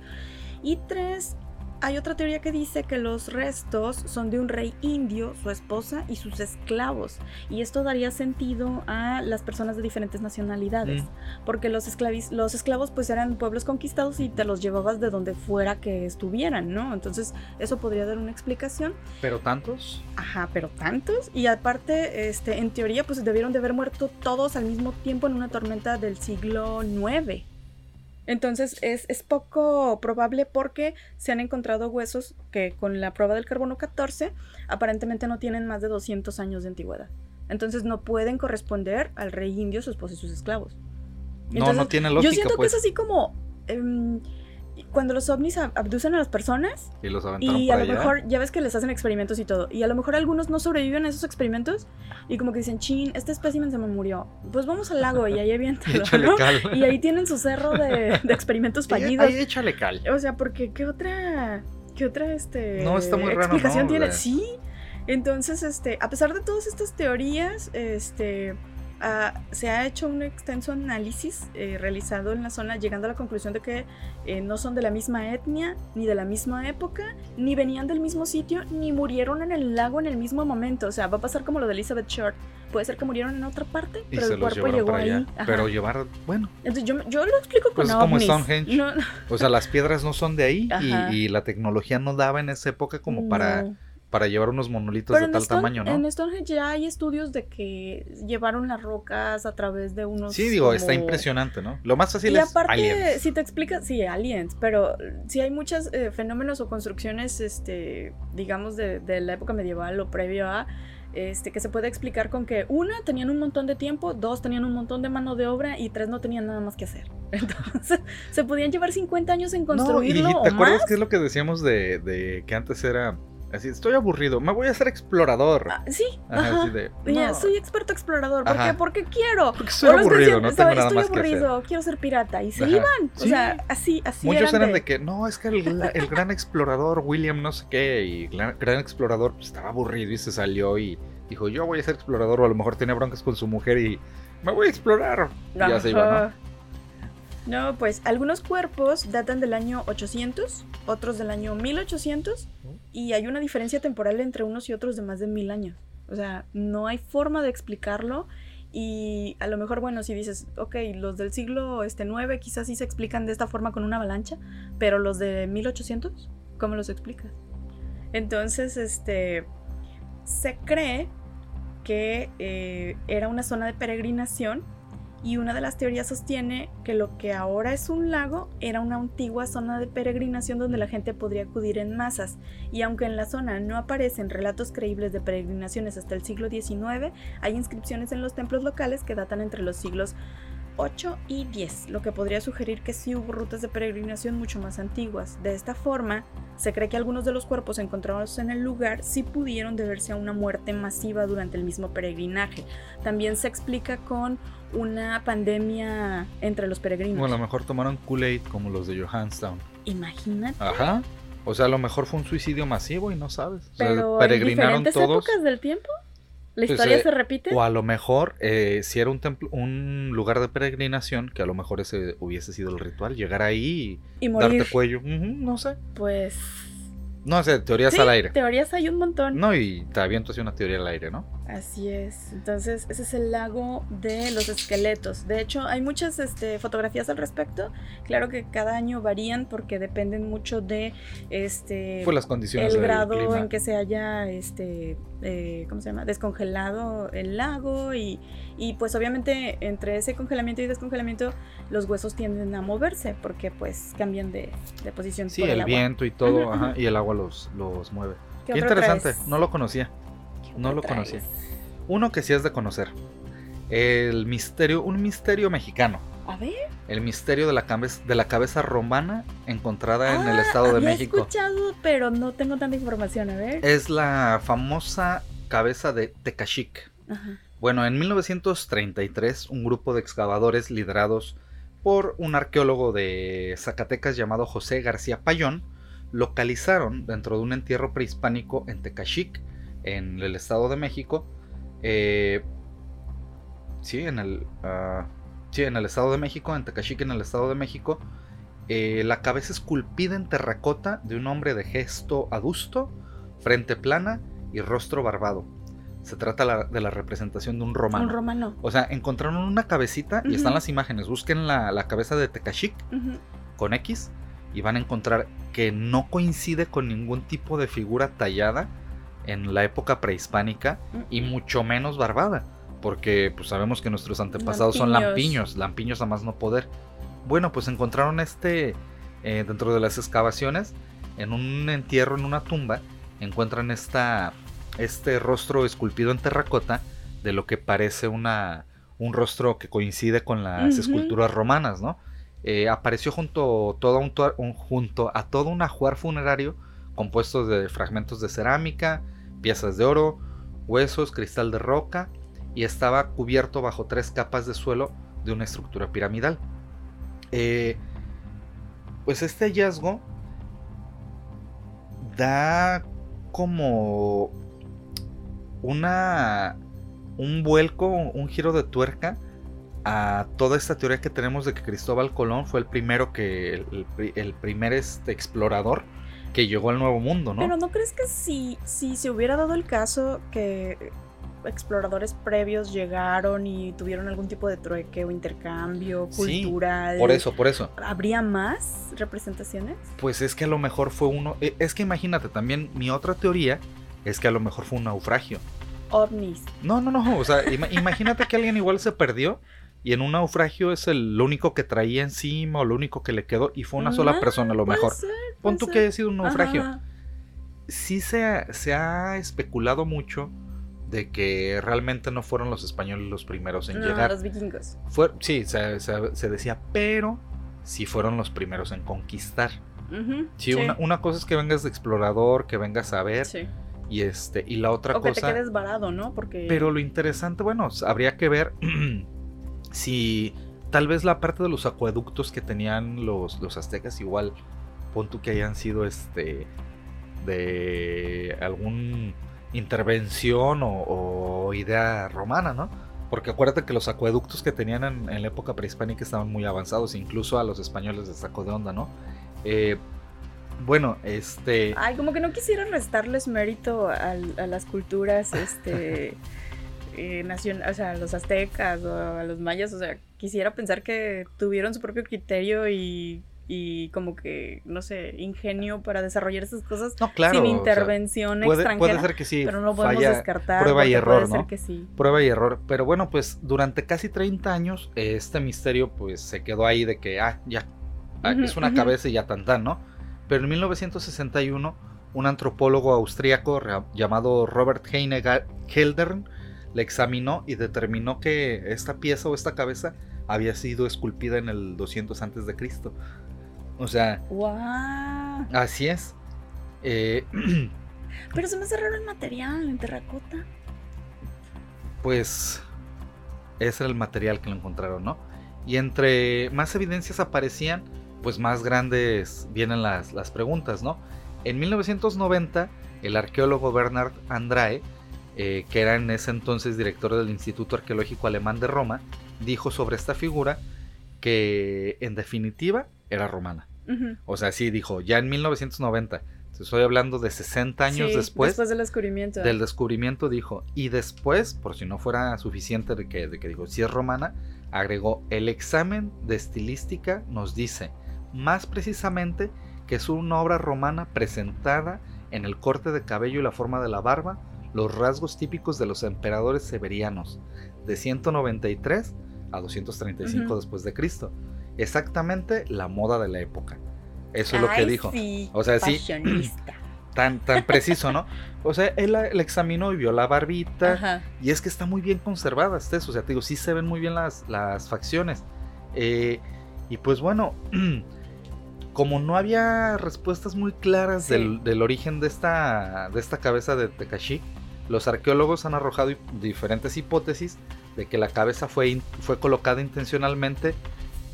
Speaker 1: Y tres, hay otra teoría que dice que los restos son de un rey indio, su esposa y sus esclavos. Y esto daría sentido a las personas de diferentes nacionalidades. Mm. Porque los, esclavis, los esclavos pues eran pueblos conquistados y te los llevabas de donde fuera que estuvieran, ¿no? Entonces eso podría dar una explicación.
Speaker 2: ¿Pero tantos?
Speaker 1: Ajá, pero tantos. Y aparte, este, en teoría pues debieron de haber muerto todos al mismo tiempo en una tormenta del siglo IX. Entonces es, es, poco probable porque se han encontrado huesos que con la prueba del carbono 14 aparentemente no tienen más de 200 años de antigüedad. Entonces no pueden corresponder al rey indio, su esposa y sus esclavos.
Speaker 2: Entonces, no, no tiene lógica.
Speaker 1: Yo siento
Speaker 2: pues.
Speaker 1: que es así como... Eh, cuando los ovnis abducen a las personas
Speaker 2: y, los
Speaker 1: y a lo
Speaker 2: allá.
Speaker 1: mejor ya ves que les hacen experimentos y todo y a lo mejor algunos no sobreviven a esos experimentos y como que dicen chin este espécimen se me murió pues vamos al lago y ahí aviéntalo ¿no? y ahí tienen su cerro de, de experimentos fallidos.
Speaker 2: ahí échale cal.
Speaker 1: O sea porque qué otra qué otra este
Speaker 2: no está muy raro
Speaker 1: explicación
Speaker 2: no,
Speaker 1: tiene sí. Entonces este a pesar de todas estas teorías este Uh, se ha hecho un extenso análisis eh, realizado en la zona, llegando a la conclusión de que eh, no son de la misma etnia, ni de la misma época, ni venían del mismo sitio, ni murieron en el lago en el mismo momento. O sea, va a pasar como lo de Elizabeth Short. Puede ser que murieron en otra parte, pero el cuerpo llegó ahí.
Speaker 2: Ajá. Pero llevar, bueno.
Speaker 1: Entonces yo, yo lo explico con
Speaker 2: pues es como Stonehenge.
Speaker 1: No,
Speaker 2: o sea, las piedras no son de ahí y, y, la tecnología no daba en esa época como para para llevar unos monolitos
Speaker 1: Pero
Speaker 2: de tal
Speaker 1: Stone,
Speaker 2: tamaño, ¿no?
Speaker 1: En Stonehenge ya hay estudios de que llevaron las rocas a través de unos.
Speaker 2: Sí, digo,
Speaker 1: como...
Speaker 2: está impresionante, ¿no? Lo más fácil
Speaker 1: y
Speaker 2: es
Speaker 1: aparte,
Speaker 2: aliens.
Speaker 1: si te explicas, sí, aliens, pero sí hay muchos eh, fenómenos o construcciones, este, digamos, de, de, la época medieval o previo a. Este, que se puede explicar con que una tenían un montón de tiempo, dos tenían un montón de mano de obra y tres no tenían nada más que hacer. Entonces, se podían llevar 50 años en construirlo.
Speaker 2: No, y ¿Te
Speaker 1: o
Speaker 2: acuerdas
Speaker 1: más?
Speaker 2: qué es lo que decíamos de, de que antes era Así, estoy aburrido, me voy a hacer explorador.
Speaker 1: Ah, sí,
Speaker 2: ajá,
Speaker 1: ajá.
Speaker 2: Así de,
Speaker 1: no. soy experto explorador. ¿Por
Speaker 2: Ajá.
Speaker 1: qué? Porque quiero.
Speaker 2: Porque soy aburrido, no tengo nada
Speaker 1: estoy
Speaker 2: más
Speaker 1: aburrido,
Speaker 2: que
Speaker 1: quiero ser pirata. Y se iban.
Speaker 2: Sí.
Speaker 1: O sea, así, así.
Speaker 2: Muchos
Speaker 1: eran,
Speaker 2: eran
Speaker 1: de...
Speaker 2: de... que, no, es que el, el gran explorador William no sé qué, y el gran explorador pues, estaba aburrido y se salió y dijo, yo voy a ser explorador, o a lo mejor tenía broncas con su mujer y me voy a explorar. Y ya se iba, ¿no?
Speaker 1: No, pues algunos cuerpos datan del año 800, otros del año 1800, y hay una diferencia temporal entre unos y otros de más de mil años. O sea, no hay forma de explicarlo. Y a lo mejor, bueno, si dices, ok, los del siglo este, 9 quizás sí se explican de esta forma con una avalancha, pero los de 1800, ¿cómo los explicas? Entonces, este, se cree que eh, era una zona de peregrinación y una de las teorías sostiene que lo que ahora es un lago era una antigua zona de peregrinación donde la gente podría acudir en masas. Y aunque en la zona no aparecen relatos creíbles de peregrinaciones hasta el siglo XIX, hay inscripciones en los templos locales que datan entre los siglos 8 y 10, lo que podría sugerir que sí hubo rutas de peregrinación mucho más antiguas. De esta forma, se cree que algunos de los cuerpos encontrados en el lugar sí pudieron deberse a una muerte masiva durante el mismo peregrinaje. También se explica con una pandemia entre los peregrinos.
Speaker 2: Bueno, a lo mejor tomaron Kool-Aid como los de Johanstown.
Speaker 1: Imagínate.
Speaker 2: Ajá. O sea, a lo mejor fue un suicidio masivo y no sabes. O sea,
Speaker 1: Pero
Speaker 2: peregrinaron
Speaker 1: en diferentes
Speaker 2: todos.
Speaker 1: épocas del tiempo. ¿La
Speaker 2: Pues,
Speaker 1: historia
Speaker 2: eh,
Speaker 1: se repite?
Speaker 2: O a lo mejor, eh, si era un templo, un lugar de peregrinación, que a lo mejor ese hubiese sido el ritual, llegar ahí
Speaker 1: y
Speaker 2: y
Speaker 1: morir.
Speaker 2: darte cuello. No sé.
Speaker 1: Pues.
Speaker 2: No sé, teorías
Speaker 1: Sí,
Speaker 2: al aire.
Speaker 1: teorías hay un montón.
Speaker 2: No, y te aviento así una teoría al aire, ¿no?
Speaker 1: Así es. Entonces, ese es el lago de los esqueletos. De hecho, hay muchas este, fotografías al respecto. Claro que cada año varían porque dependen mucho de este
Speaker 2: Pues las condiciones
Speaker 1: el grado
Speaker 2: clima.
Speaker 1: en que se haya este eh, ¿cómo se llama? descongelado el lago y, y, pues obviamente entre ese congelamiento y descongelamiento los huesos tienden a moverse porque pues cambian de, de posición.
Speaker 2: Sí,
Speaker 1: por
Speaker 2: el,
Speaker 1: agua.
Speaker 2: viento y todo, ajá,
Speaker 1: ujú.
Speaker 2: y el agua los, los mueve.
Speaker 1: ¿Qué
Speaker 2: interesante,
Speaker 1: traes?
Speaker 2: no lo conocía.
Speaker 1: ¿Qué
Speaker 2: no lo conocía. Uno que sí es de conocer. El misterio, un misterio mexicano.
Speaker 1: A ver.
Speaker 2: El misterio de la, cabeza, de la cabeza romana encontrada en el
Speaker 1: Ah,
Speaker 2: Estado de México.
Speaker 1: escuchado, pero no tengo tanta información. A ver.
Speaker 2: Es la famosa cabeza de Tecaxic.
Speaker 1: Ajá.
Speaker 2: Bueno, en 1933 un grupo de excavadores liderados por un arqueólogo de Zacatecas llamado José García Payón localizaron dentro de un entierro prehispánico en Tecaxic, en el Estado de México, eh, sí, en el, ah, sí, en el Estado de México, en Tecaxic, en el Estado de México, eh, la cabeza esculpida en terracota de un hombre de gesto adusto, frente plana y rostro barbado. Se trata la- de la representación de un romano.
Speaker 1: Un romano.
Speaker 2: O sea, encontraron una cabecita y están las imágenes. Busquen la, la cabeza de Tecaxic
Speaker 1: Ujú.
Speaker 2: con X y van a encontrar que no coincide con ningún tipo de figura tallada en la época prehispánica y mucho menos barbada. Porque pues sabemos que nuestros antepasados son
Speaker 1: Lampiños.
Speaker 2: lampiños, a más no poder. Bueno, pues encontraron este eh, dentro de las excavaciones, en un entierro, en una tumba, encuentran esta, este rostro esculpido en terracota de lo que parece una, un rostro que coincide con las esculturas romanas, ¿no? Eh, apareció junto, todo un, junto a todo un ajuar funerario compuesto de fragmentos de cerámica, piezas de oro, huesos, cristal de roca y estaba cubierto bajo tres capas de suelo de una estructura piramidal. Eh, pues este hallazgo da como una un vuelco, un giro de tuerca a toda esta teoría que tenemos de que Cristóbal Colón fue el primero que el, el pri- el primer este explorador que llegó al Nuevo Mundo, ¿no?
Speaker 1: Pero ¿no crees que si, si se hubiera dado el caso que exploradores previos llegaron y tuvieron algún tipo de trueque o intercambio
Speaker 2: Sí,
Speaker 1: cultural,
Speaker 2: Por eso, por eso.
Speaker 1: ¿habría más representaciones?
Speaker 2: Pues es que a lo mejor fue uno. eh, Es que imagínate, también mi otra teoría es que a lo mejor fue un naufragio.
Speaker 1: ovnis.
Speaker 2: No, no, no. O sea, ima- imagínate que alguien igual se perdió y en un naufragio es el lo único que traía encima o lo único que le quedó y fue una sola
Speaker 1: Ah,
Speaker 2: persona a lo mejor.
Speaker 1: ser,
Speaker 2: Pon tú
Speaker 1: ser.
Speaker 2: que haya sido un naufragio.
Speaker 1: Ajá.
Speaker 2: Sí se ha, se ha especulado mucho de que realmente no fueron los españoles los primeros en
Speaker 1: No,
Speaker 2: llegar.
Speaker 1: los vikingos.
Speaker 2: Fue, sí, se, se- se decía, pero sí fueron los primeros en conquistar. Sí, Una, una cosa es que vengas de explorador, que vengas a ver,
Speaker 1: sí.
Speaker 2: y este, y la otra
Speaker 1: O que te
Speaker 2: cosa.
Speaker 1: quedes varado, ¿no? Porque
Speaker 2: Pero lo interesante, bueno, habría que ver si tal vez la parte de los acueductos que tenían los, los aztecas, igual, pon tú que hayan sido este de algún intervención o, o idea romana, ¿no? Porque acuérdate que los acueductos que tenían en, en la época prehispánica estaban muy avanzados, incluso a los españoles les sacó de onda, ¿no? Eh, bueno, este...
Speaker 1: Ay, como que no quisiera restarles mérito al- a, las culturas, este, eh, nacion- o sea, a los aztecas o a los mayas, o sea, quisiera pensar que tuvieron su propio criterio y, y como que, no sé, ingenio para desarrollar esas cosas
Speaker 2: No, claro.
Speaker 1: sin
Speaker 2: o sea,
Speaker 1: intervención
Speaker 2: puede,
Speaker 1: extranjera.
Speaker 2: puede ser que sí.
Speaker 1: pero no lo podemos
Speaker 2: falla-
Speaker 1: descartar.
Speaker 2: prueba y error,
Speaker 1: puede ser
Speaker 2: ¿no?
Speaker 1: que sí.
Speaker 2: prueba y error. Pero bueno, pues durante casi 30 años este misterio pues se quedó ahí de que, ah, ya, ah, es una cabeza y ya tan tan, ¿no? Pero en 1961 un antropólogo austríaco llamado Robert Heine Geldern le examinó y determinó que esta pieza o esta cabeza había sido esculpida en el 200 antes de Cristo. O sea,
Speaker 1: ¡Guau!
Speaker 2: así es. Eh,
Speaker 1: Pero se me hace raro el material en terracota.
Speaker 2: pues ese era el material que lo encontraron, ¿no? Y entre más evidencias aparecían, pues más grandes vienen las, las preguntas, ¿no? En 1990, el arqueólogo Bernard Andrae, eh, que era en ese entonces director del Instituto Arqueológico Alemán de Roma, dijo sobre esta figura que en definitiva era romana. O sea, sí, dijo, ya en 1990, estoy hablando de 60 años
Speaker 1: Sí,
Speaker 2: después,
Speaker 1: Después del descubrimiento.
Speaker 2: del descubrimiento, dijo, y después, por si no fuera suficiente de que, de que dijo, si es romana, agregó, el examen de estilística nos dice, más precisamente, que es una obra romana presentada en el corte de cabello y la forma de la barba, los rasgos típicos de los emperadores severianos, de 193 a 235
Speaker 1: Ujú.
Speaker 2: después de Cristo. Exactamente la moda de la época. Eso es lo que dijo.
Speaker 1: sí,
Speaker 2: O sea, sí. Tan, tan preciso, ¿no? O sea, él la, la examinó y vio la barbita.
Speaker 1: Ajá.
Speaker 2: Y es que está muy bien conservada eso. O sea, te digo, sí se ven muy bien las, las facciones. Eh, y pues bueno, como no había respuestas muy claras
Speaker 1: Sí.
Speaker 2: del, del origen de esta, de esta cabeza de Tekashi, los arqueólogos han arrojado diferentes hipótesis de que la cabeza fue, fue colocada intencionalmente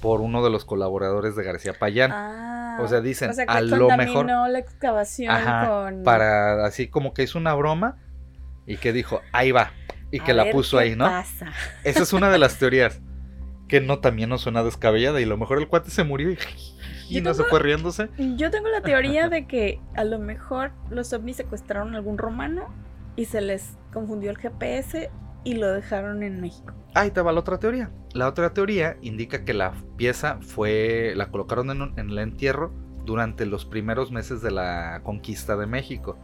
Speaker 2: por uno de los colaboradores de García Payán.
Speaker 1: Ah,
Speaker 2: O sea, dicen,
Speaker 1: o sea, que
Speaker 2: a lo mejor-
Speaker 1: la excavación
Speaker 2: Ajá,
Speaker 1: con...
Speaker 2: Para así como que hizo una broma y que dijo, ahí va. Y
Speaker 1: A
Speaker 2: que la puso
Speaker 1: qué
Speaker 2: ahí, ¿no?
Speaker 1: pasa.
Speaker 2: Esa es una de las teorías. Que no también no suena descabellada. Y a lo mejor el cuate se murió y, y
Speaker 1: Yo
Speaker 2: no se
Speaker 1: tengo-
Speaker 2: fue riéndose.
Speaker 1: Yo tengo la teoría de que a lo mejor los ovnis secuestraron a algún romano y se les confundió el GPS y lo dejaron en México.
Speaker 2: Ahí te va la otra teoría. La otra teoría indica que la pieza fue. la colocaron en, un- en el entierro durante los primeros meses de la conquista de México.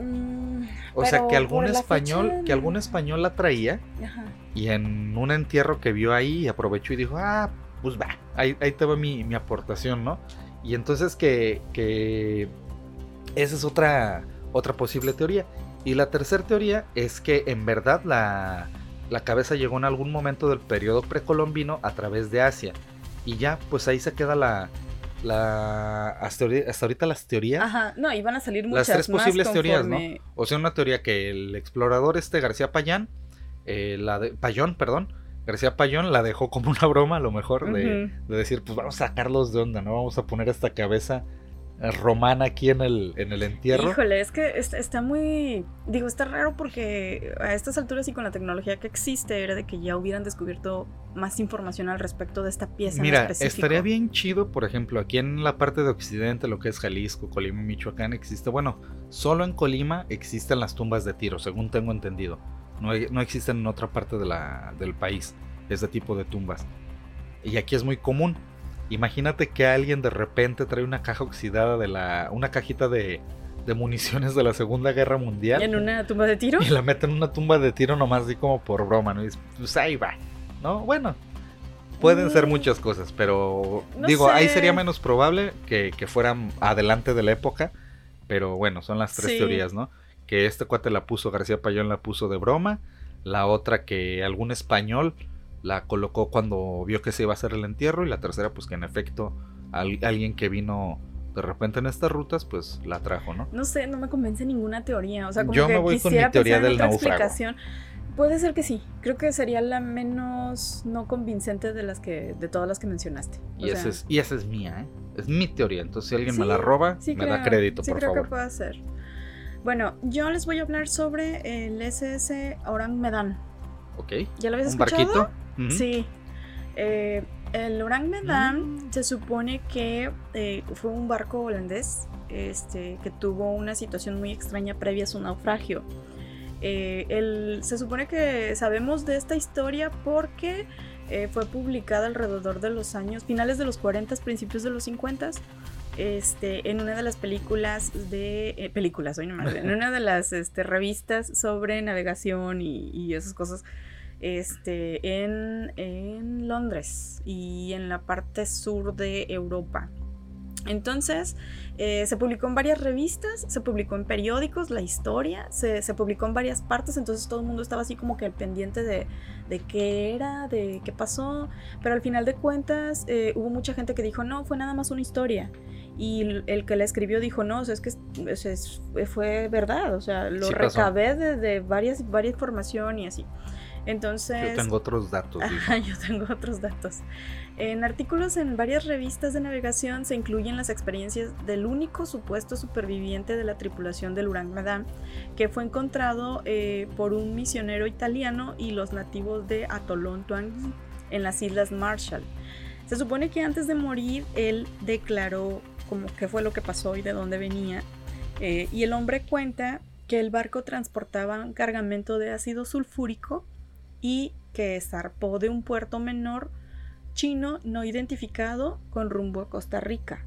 Speaker 1: Mm,
Speaker 2: O sea que algún español, que algún español la traía
Speaker 1: Ajá.
Speaker 2: y en un entierro que vio ahí aprovechó y dijo, ah, pues va, ahí, ahí te va mi, mi aportación, ¿no? Y entonces que, que esa es otra, otra posible teoría. Y la tercera teoría es que en verdad la, la cabeza llegó en algún momento del periodo precolombino a través de Asia. Y ya, pues ahí se queda la... la hasta, hasta ahorita las teorías.
Speaker 1: Ajá, no, y van a salir
Speaker 2: Las
Speaker 1: muchas
Speaker 2: tres
Speaker 1: más
Speaker 2: posibles teorías, ¿no? O sea, una teoría que el explorador este García Payán, eh, la de Payón, perdón, García Payón la dejó como una broma a lo mejor de, de decir, pues vamos a sacarlos de onda, ¿no? Vamos a poner esta cabeza romana aquí en el, en el entierro.
Speaker 1: Híjole, es que está, está muy. Digo, está raro porque a estas alturas y con la tecnología que existe, era de que ya hubieran descubierto más información al respecto de esta pieza.
Speaker 2: Mira, estaría bien chido, por ejemplo, aquí en la parte de Occidente, lo que es Jalisco, Colima y Michoacán, existe, bueno, solo en Colima existen las tumbas de tiro, según tengo entendido. No, no existen en otra parte de la- del país ese tipo de tumbas. Y aquí es muy común. Imagínate que alguien de repente trae una caja oxidada de la. una cajita de, de municiones de la Segunda Guerra Mundial.
Speaker 1: En una tumba de tiro.
Speaker 2: Y la meten en una tumba de tiro nomás así como por broma, ¿no? Y pues ahí va, ¿no? Bueno, pueden ser
Speaker 1: Mm.
Speaker 2: muchas cosas, pero
Speaker 1: No
Speaker 2: digo, ahí sería menos probable que, que fueran adelante de la época, pero bueno, son las tres
Speaker 1: Sí.
Speaker 2: teorías, ¿no? Que este cuate la puso, García Payón la puso de broma, la otra que algún español la colocó cuando vio que se iba a hacer el entierro y la tercera pues que en efecto al- alguien que vino de repente en estas rutas pues la trajo, ¿no?
Speaker 1: No sé, no me convence ninguna teoría. O sea, como
Speaker 2: Yo
Speaker 1: que
Speaker 2: me voy con mi
Speaker 1: quisiera
Speaker 2: teoría del
Speaker 1: otra
Speaker 2: náufrago.
Speaker 1: explicación. Puede ser que sí. Creo que sería la menos no convincente de las que, de todas las que mencionaste. O
Speaker 2: Y, esa es, y esa es mía, ¿eh? Es mi teoría. Entonces, si alguien me la roba,
Speaker 1: sí
Speaker 2: me
Speaker 1: creo,
Speaker 2: da crédito,
Speaker 1: sí
Speaker 2: por
Speaker 1: creo
Speaker 2: favor.
Speaker 1: que puede ser. Bueno, yo les voy a hablar sobre el SS Orang Medan.
Speaker 2: Ok.
Speaker 1: ¿Ya lo habías
Speaker 2: ¿Un
Speaker 1: escuchado?
Speaker 2: barquito?
Speaker 1: Sí. Eh, el Orang Medan
Speaker 2: Mm.
Speaker 1: se supone que eh, fue un barco holandés este, que tuvo una situación muy extraña previa a su naufragio. Eh, el- se supone que sabemos de esta historia porque eh, fue publicada alrededor de los años, finales de los 40, principios de los 50, este, en una de las películas de... eh, películas, hoy nomás, en una de las este, revistas sobre navegación y, y esas cosas este, en, en Londres y en la parte sur de Europa. Entonces, eh, se publicó en varias revistas, se publicó en periódicos, la historia, se, se publicó en varias partes, entonces todo el mundo estaba así como que al pendiente de, de qué era, de qué pasó, pero al final de cuentas eh, hubo mucha gente que dijo, no, fue nada más una historia. Y el- que la escribió dijo, no, o sea, es que o sea, fue verdad, o sea, lo
Speaker 2: Sí
Speaker 1: recabé de, de varias, varias información y así. Entonces...
Speaker 2: Yo tengo otros datos.
Speaker 1: Ajá, yo tengo otros datos. En artículos en varias revistas de navegación se incluyen las experiencias del único supuesto superviviente de la tripulación del Urang Medan, que fue encontrado eh, por un misionero italiano y los nativos de Atolón Tuangui, en las Islas Marshall. Se supone que antes de morir él declaró como qué fue lo que pasó y de dónde venía. Eh, y el hombre cuenta que el barco transportaba un cargamento de ácido sulfúrico y que zarpó de un puerto menor chino no identificado con rumbo a Costa Rica.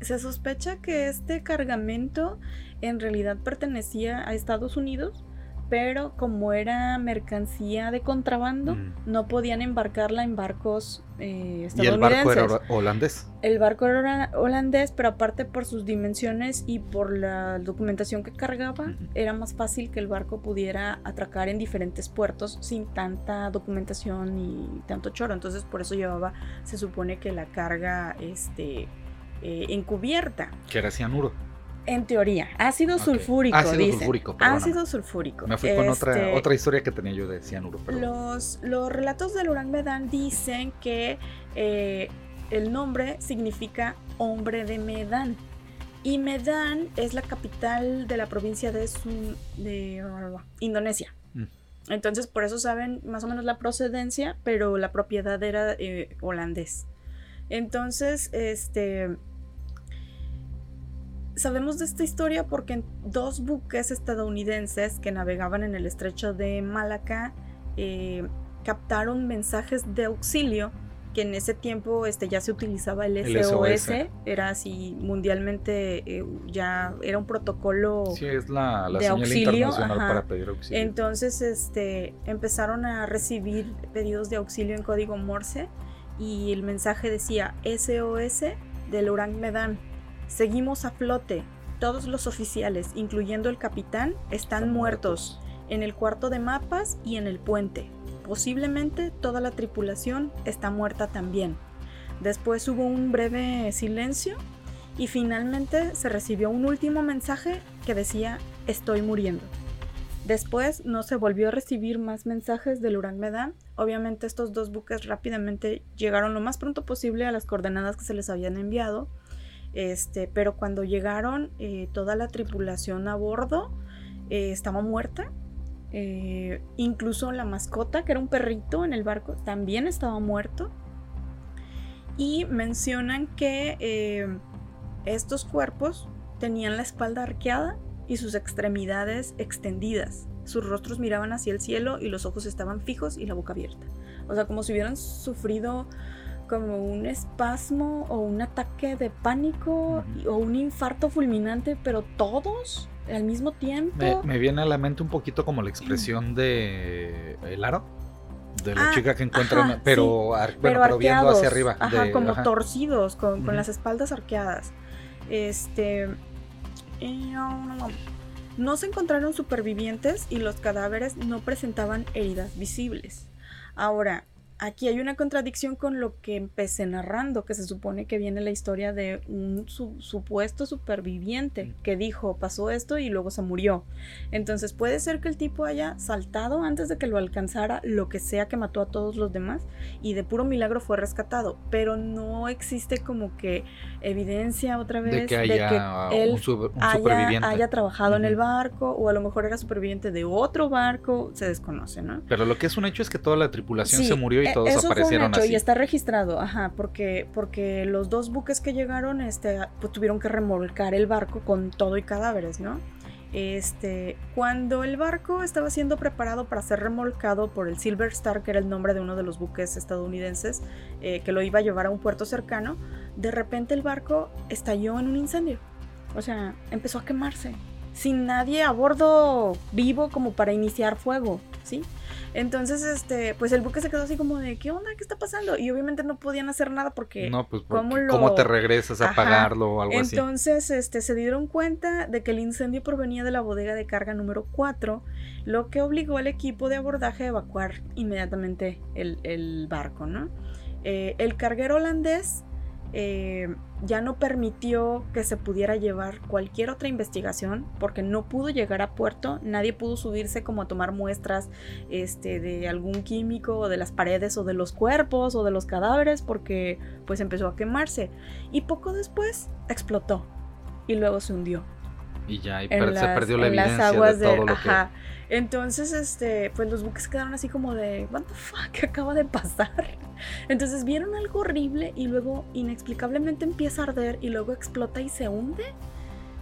Speaker 1: Se sospecha que este cargamento en realidad pertenecía a Estados Unidos pero como era mercancía de contrabando, mm. no podían embarcarla en barcos eh, estadounidenses. ¿Y el barco
Speaker 2: era holandés?
Speaker 1: El barco era holandés, pero aparte por sus dimensiones y por la documentación que cargaba, era más fácil que el barco pudiera atracar en diferentes puertos sin tanta documentación y tanto choro. Entonces por eso llevaba, se supone que la carga este, eh, encubierta.
Speaker 2: Que era cianuro.
Speaker 1: En teoría, ácido sulfúrico.
Speaker 2: Ácido sulfúrico,
Speaker 1: Ácido sulfúrico.
Speaker 2: Me fui con otra, este, otra historia que tenía yo de cianuro.
Speaker 1: Los, los relatos del Urán Medan dicen que eh, el nombre significa hombre de Medan. Y Medan es la capital de la provincia de, de Indonesia. Mm. Entonces, por eso saben más o menos la procedencia, pero la propiedad era eh, holandés. Entonces, este Sabemos de esta historia porque dos buques estadounidenses que navegaban en el estrecho de Malaca eh, captaron mensajes de auxilio que en ese tiempo este, ya se utilizaba el SOS, era así mundialmente, eh, ya era un protocolo
Speaker 2: sí, es la, de auxilio. para pedir auxilio.
Speaker 1: Entonces este, empezaron a recibir pedidos de auxilio en código Morse y el mensaje decía SOS del Urang Medan Seguimos a flote. Todos los oficiales, incluyendo el capitán, están, muertos, en el cuarto de mapas y en el puente. Posiblemente toda la tripulación está muerta también. Después hubo un breve silencio y finalmente se recibió un último mensaje que decía estoy muriendo. Después no se volvió a recibir más mensajes del Urán Medan. Obviamente estos dos buques rápidamente llegaron lo más pronto posible a las coordenadas que se les habían enviado este, pero cuando llegaron, eh, toda la tripulación a bordo eh, estaba muerta. Eh, incluso la mascota, que era un perrito en el barco, también estaba muerto. Y mencionan que estos cuerpos tenían la espalda arqueada y sus extremidades extendidas. Sus rostros miraban hacia el cielo y los ojos estaban fijos y la boca abierta. O sea, como si hubieran sufrido como un espasmo o un ataque de pánico o un infarto fulminante, pero todos al mismo tiempo.
Speaker 2: Me, viene a la mente un poquito como la expresión de el aro. De la ah, chica que encuentran, pero, pero, viendo hacia arriba.
Speaker 1: Ajá, como torcidos, con, las espaldas arqueadas. Este. no se encontraron supervivientes y los cadáveres no presentaban heridas visibles. Ahora, aquí hay una contradicción con lo que empecé narrando, que se supone que viene la historia de un supuesto superviviente que dijo pasó esto y luego se murió. Entonces puede ser que el tipo haya saltado antes de que lo alcanzara lo que sea que mató a todos los demás y de puro milagro fue rescatado, pero no existe como que evidencia otra vez de que, él haya, trabajado en el barco o a lo mejor era superviviente de otro barco, se desconoce, ¿no?
Speaker 2: Pero lo que es un hecho es que toda la tripulación se murió y e, todos aparecieron
Speaker 1: y está registrado, ajá, porque, porque los dos buques que llegaron este, pues, tuvieron que remolcar el barco con todo y cadáveres, ¿no? Este, cuando el barco estaba siendo preparado para ser remolcado por el Silver Star, que era el nombre de uno de los buques estadounidenses eh, que lo iba a llevar a un puerto cercano, de repente el barco estalló en un incendio. O sea, empezó a quemarse, sin nadie a bordo vivo como para iniciar fuego, ¿sí? Entonces, este, pues el buque se quedó así como de, ¿qué onda? ¿Qué está pasando? Y obviamente no podían hacer nada porque...
Speaker 2: No, pues ¿cómo, te regresas a apagarlo o algo
Speaker 1: así? Entonces, este, se dieron cuenta de que el incendio provenía de la bodega de carga número 4, lo que obligó al equipo de abordaje a evacuar inmediatamente el, barco, ¿no? Eh, el carguero holandés eh, ya no permitió que se pudiera llevar cualquier otra investigación porque no pudo llegar a puerto, nadie pudo subirse como a tomar muestras este, de algún químico o de las paredes o de los cuerpos o de los cadáveres porque pues empezó a quemarse y poco después explotó y luego se hundió.
Speaker 2: Y ya, y se perdió la evidencia de todo lo que
Speaker 1: entonces, este, pues los buques quedaron así como de, what the fuck, ¿qué acaba de pasar? Entonces vieron algo horrible y luego inexplicablemente empieza a arder y luego explota y se hunde.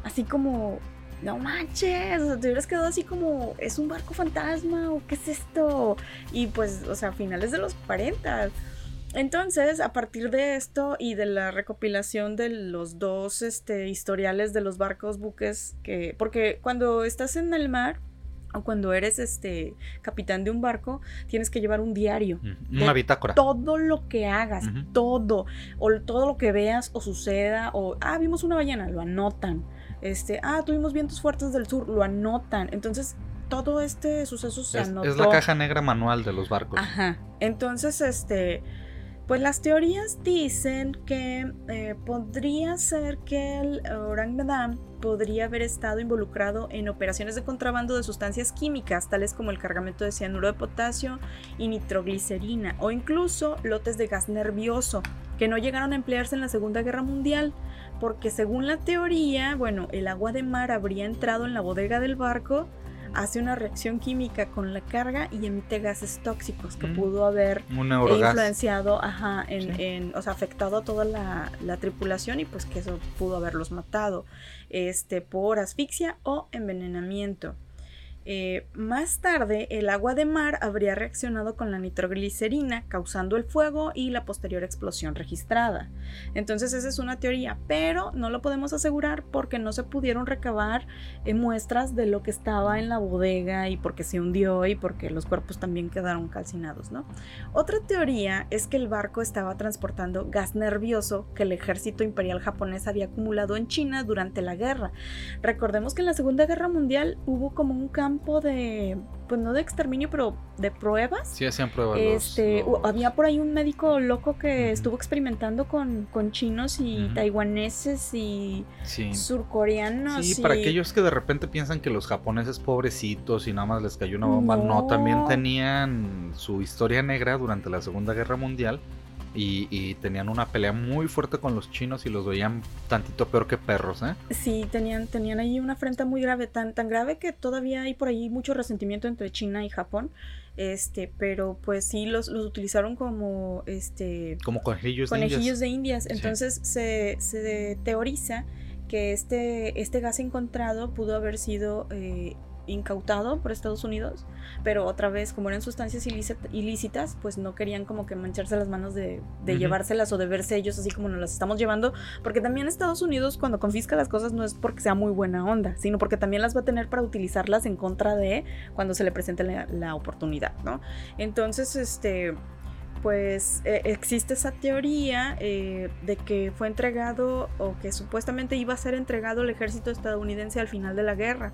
Speaker 1: así como, no manches, o sea, te hubieras quedado así como, ¿es un barco fantasma o qué es esto? Y pues, o sea, finales de los 40. Entonces, a partir de esto y de la recopilación de los dos este, historiales de los barcos buques, que, porque cuando estás en el mar, o cuando eres este capitán de un barco, tienes que llevar un diario.
Speaker 2: Una bitácora.
Speaker 1: Todo lo que hagas, todo, o todo lo que veas o suceda, o ah, vimos una ballena, lo anotan. Este, ah, tuvimos vientos fuertes del sur, lo anotan. Entonces, todo este suceso se
Speaker 2: es,
Speaker 1: anotó.
Speaker 2: Es la caja negra manual de los barcos.
Speaker 1: Ajá. Entonces, este, pues las teorías dicen que eh, podría ser que el Orang podría haber estado involucrado en operaciones de contrabando de sustancias químicas, tales como el cargamento de cianuro de potasio y nitroglicerina, o incluso lotes de gas nervioso, que no llegaron a emplearse en la Segunda Guerra Mundial, porque según la teoría, bueno, el agua de mar habría entrado en la bodega del barco hace una reacción química con la carga y emite gases tóxicos que mm. pudo haber influenciado, ajá, en, o sea, afectado a toda la, la, tripulación y pues que eso pudo haberlos matado, este, por asfixia o envenenamiento. Eh, más tarde, el agua de mar habría reaccionado con la nitroglicerina, causando el fuego y la posterior explosión registrada. Entonces, esa es una teoría, pero no lo podemos asegurar porque no se pudieron recabar eh, muestras de lo que estaba en la bodega y porque se hundió y porque los cuerpos también quedaron calcinados. Otra teoría es que el barco estaba transportando gas nervioso que el ejército imperial japonés había acumulado en China durante la guerra. Recordemos que en la Segunda Guerra Mundial hubo como un campo de, pues no de exterminio, pero de pruebas.
Speaker 2: Sí, hacían pruebas.
Speaker 1: Este, Había por ahí un médico loco que estuvo experimentando con, con chinos y taiwaneses y surcoreanos.
Speaker 2: Sí, para aquellos que de repente piensan que los japoneses pobrecitos y nada más les cayó una bomba, no también tenían su historia negra durante la Segunda Guerra Mundial y, tenían una pelea muy fuerte con los chinos y los veían tantito peor que perros, ¿eh?
Speaker 1: Sí, tenían, tenían ahí una afrenta muy grave, tan, tan grave que todavía hay por ahí mucho resentimiento entre China y Japón. Este, pero pues sí los, los utilizaron como este.
Speaker 2: Como conejillos,
Speaker 1: conejillos de indias. Entonces se, se, teoriza que este, este gas encontrado pudo haber sido eh, incautado por Estados Unidos, pero otra vez, como eran sustancias ilícitas, pues no querían como que mancharse las manos de, llevárselas o de verse ellos así como nos las estamos llevando, porque también Estados Unidos cuando confisca las cosas no es porque sea muy buena onda, sino porque también las va a tener para utilizarlas en contra de cuando se le presente la, oportunidad, ¿no? Entonces, este pues eh, existe esa teoría eh, de que fue entregado o que supuestamente iba a ser entregado al ejército estadounidense al final de la guerra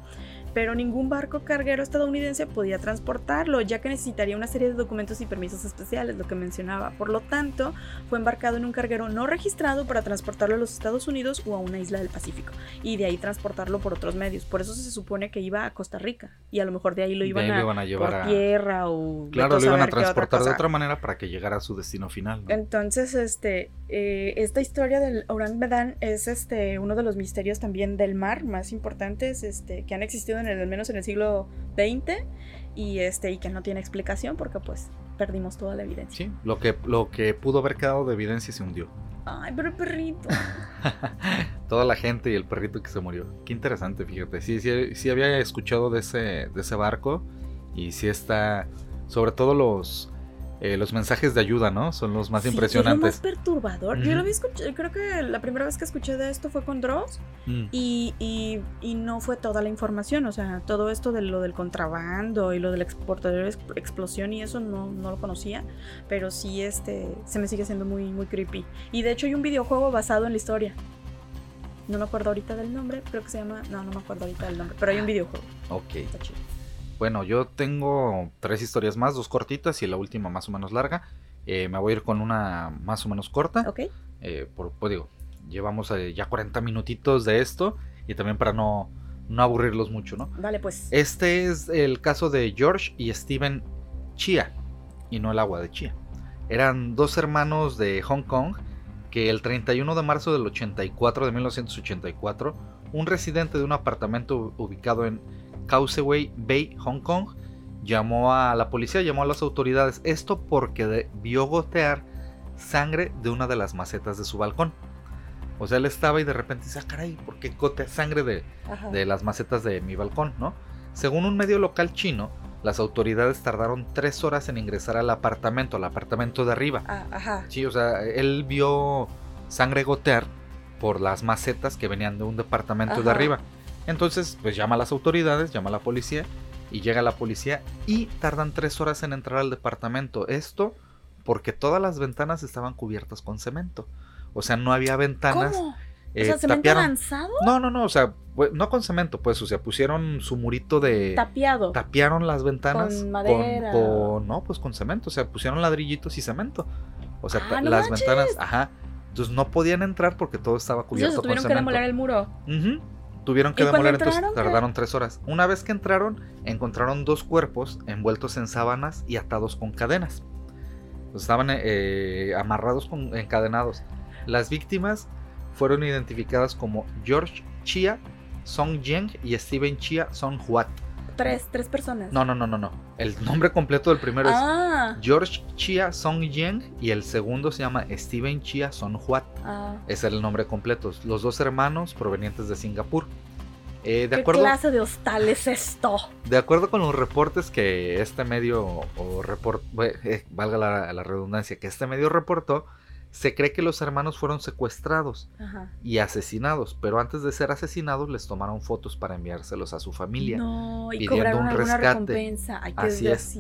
Speaker 1: pero ningún barco carguero estadounidense podía transportarlo, ya que necesitaría una serie de documentos y permisos especiales, lo que mencionaba. Por lo tanto, fue embarcado en un carguero no registrado para transportarlo a los Estados Unidos o a una isla del Pacífico, y de ahí transportarlo por otros medios. Por eso se supone que iba a Costa Rica, y a lo mejor de ahí lo iban, a, llevar por tierra o...
Speaker 2: Claro, lo iban a transportar de otra manera para que llegara a su destino final.
Speaker 1: Entonces, este, eh, esta historia del Orang Medan es este, uno de los misterios también del mar más importantes este, que han existido en al menos en el siglo XX, y, este, y que no tiene explicación porque pues perdimos toda la evidencia.
Speaker 2: Sí, lo que, lo que pudo haber quedado de evidencia se hundió.
Speaker 1: Ay, pero el perrito.
Speaker 2: Toda la gente y el perrito que se murió. Qué interesante, fíjate. Sí, sí, sí había escuchado de ese, de ese barco. Y sí está. Sobre todo los, eh, los mensajes de ayuda, ¿no? Son los más impresionantes.
Speaker 1: Es lo más perturbador. Yo lo vi creo que la primera vez que escuché de esto fue con Dross mm. y, y, no fue toda la información, o sea, todo esto de lo del contrabando y lo del exportador explosión y eso no, no, lo conocía, pero sí este se me sigue siendo muy, muy creepy. Y de hecho hay un videojuego basado en la historia. No me acuerdo ahorita del nombre, creo que se llama... No, no me acuerdo ahorita del nombre, pero hay un videojuego.
Speaker 2: Ok. Está chido. Bueno, yo tengo tres historias más, dos cortitas y la última más o menos larga. Eh, me voy a ir con una más o menos corta.
Speaker 1: Ok.
Speaker 2: Eh, por, pues digo, llevamos eh, ya 40 minutitos de esto y también para no, no aburrirlos mucho, ¿no?
Speaker 1: Vale, pues.
Speaker 2: Este es el caso de George y Steven Chia, y no el agua de Chia. Eran dos hermanos de Hong Kong que el 31 de marzo del 84 de 1984, un residente de un apartamento ubicado en Causeway Bay, Hong Kong, llamó a la policía, llamó a las autoridades. Esto porque vio gotear sangre de una de las macetas de su balcón. O sea, él estaba y de repente dice, ah, caray, ¿por qué gotea sangre de, de las macetas de mi balcón, no? Según un medio local chino, las autoridades tardaron tres horas en ingresar al apartamento, al apartamento de arriba.
Speaker 1: Ah, ajá.
Speaker 2: Sí, o sea, él vio sangre gotear por las macetas que venían de un departamento de arriba. Entonces, pues llama a las autoridades, llama a la policía y llega la policía y tardan tres horas en entrar al departamento. Esto porque todas las ventanas estaban cubiertas con cemento. O sea, no había ventanas.
Speaker 1: ¿Cómo?
Speaker 2: eh,
Speaker 1: o sea, cemento
Speaker 2: tapiaron-
Speaker 1: avanzado,
Speaker 2: No, no, no, o sea, pues, no con cemento, pues, o sea, pusieron su murito de...
Speaker 1: tapiado.
Speaker 2: tapiaron las ventanas
Speaker 1: Con madera.
Speaker 2: con- no, pues con cemento, o sea, pusieron ladrillitos y cemento. O sea,
Speaker 1: Ah, no
Speaker 2: las
Speaker 1: manches.
Speaker 2: ventanas, ajá. Entonces no podían entrar porque todo estaba
Speaker 1: Entonces
Speaker 2: cubierto con
Speaker 1: tuvieron que
Speaker 2: cemento.
Speaker 1: demoler el muro.
Speaker 2: Ujú. Tuvieron que
Speaker 1: ¿Y cuando
Speaker 2: demoler, entonces
Speaker 1: entraron,
Speaker 2: tardaron tres horas. Una vez que entraron, encontraron dos cuerpos envueltos en sábanas y atados con cadenas. Pues estaban eh, amarrados con encadenados. Las víctimas fueron identificadas como George Chia, Song Yeng y Steven Chia Song Huat.
Speaker 1: Tres, tres personas.
Speaker 2: No, no, no, no, no. El nombre completo del primero es
Speaker 1: Ah,
Speaker 2: George Chia Song Yeng y el segundo se llama Steven Chia Song Huat.
Speaker 1: ah.
Speaker 2: Ese era el nombre completo. Los dos hermanos provenientes de Singapur. Eh, de,
Speaker 1: ¿Qué
Speaker 2: acuerdo,
Speaker 1: clase de hostal es esto?
Speaker 2: de acuerdo con los reportes que este medio, o report, eh, valga la, la redundancia, que este medio reportó, se cree que los hermanos fueron secuestrados
Speaker 1: Ajá.
Speaker 2: y asesinados, pero antes de ser asesinados les tomaron fotos para enviárselos a su familia.
Speaker 1: No, y
Speaker 2: pidiendo un rescate.
Speaker 1: recompensa. Ay,
Speaker 2: Así es.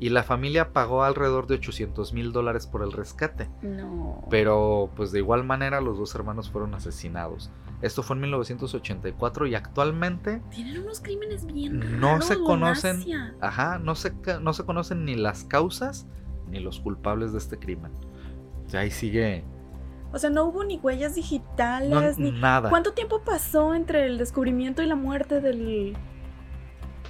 Speaker 2: Y la familia pagó alrededor de 800 mil dólares por el rescate.
Speaker 1: No.
Speaker 2: Pero pues de igual manera los dos hermanos fueron asesinados. Esto fue en 1984 y actualmente,
Speaker 1: Tienen unos crímenes bien
Speaker 2: No
Speaker 1: raros,
Speaker 2: se conocen. Ajá, no se, no se conocen ni las causas ni los culpables de este crimen. Ahí sigue
Speaker 1: O sea, no hubo ni huellas
Speaker 2: no,
Speaker 1: digitales, ni...
Speaker 2: nada.
Speaker 1: ¿Cuánto tiempo pasó entre el descubrimiento y la muerte del...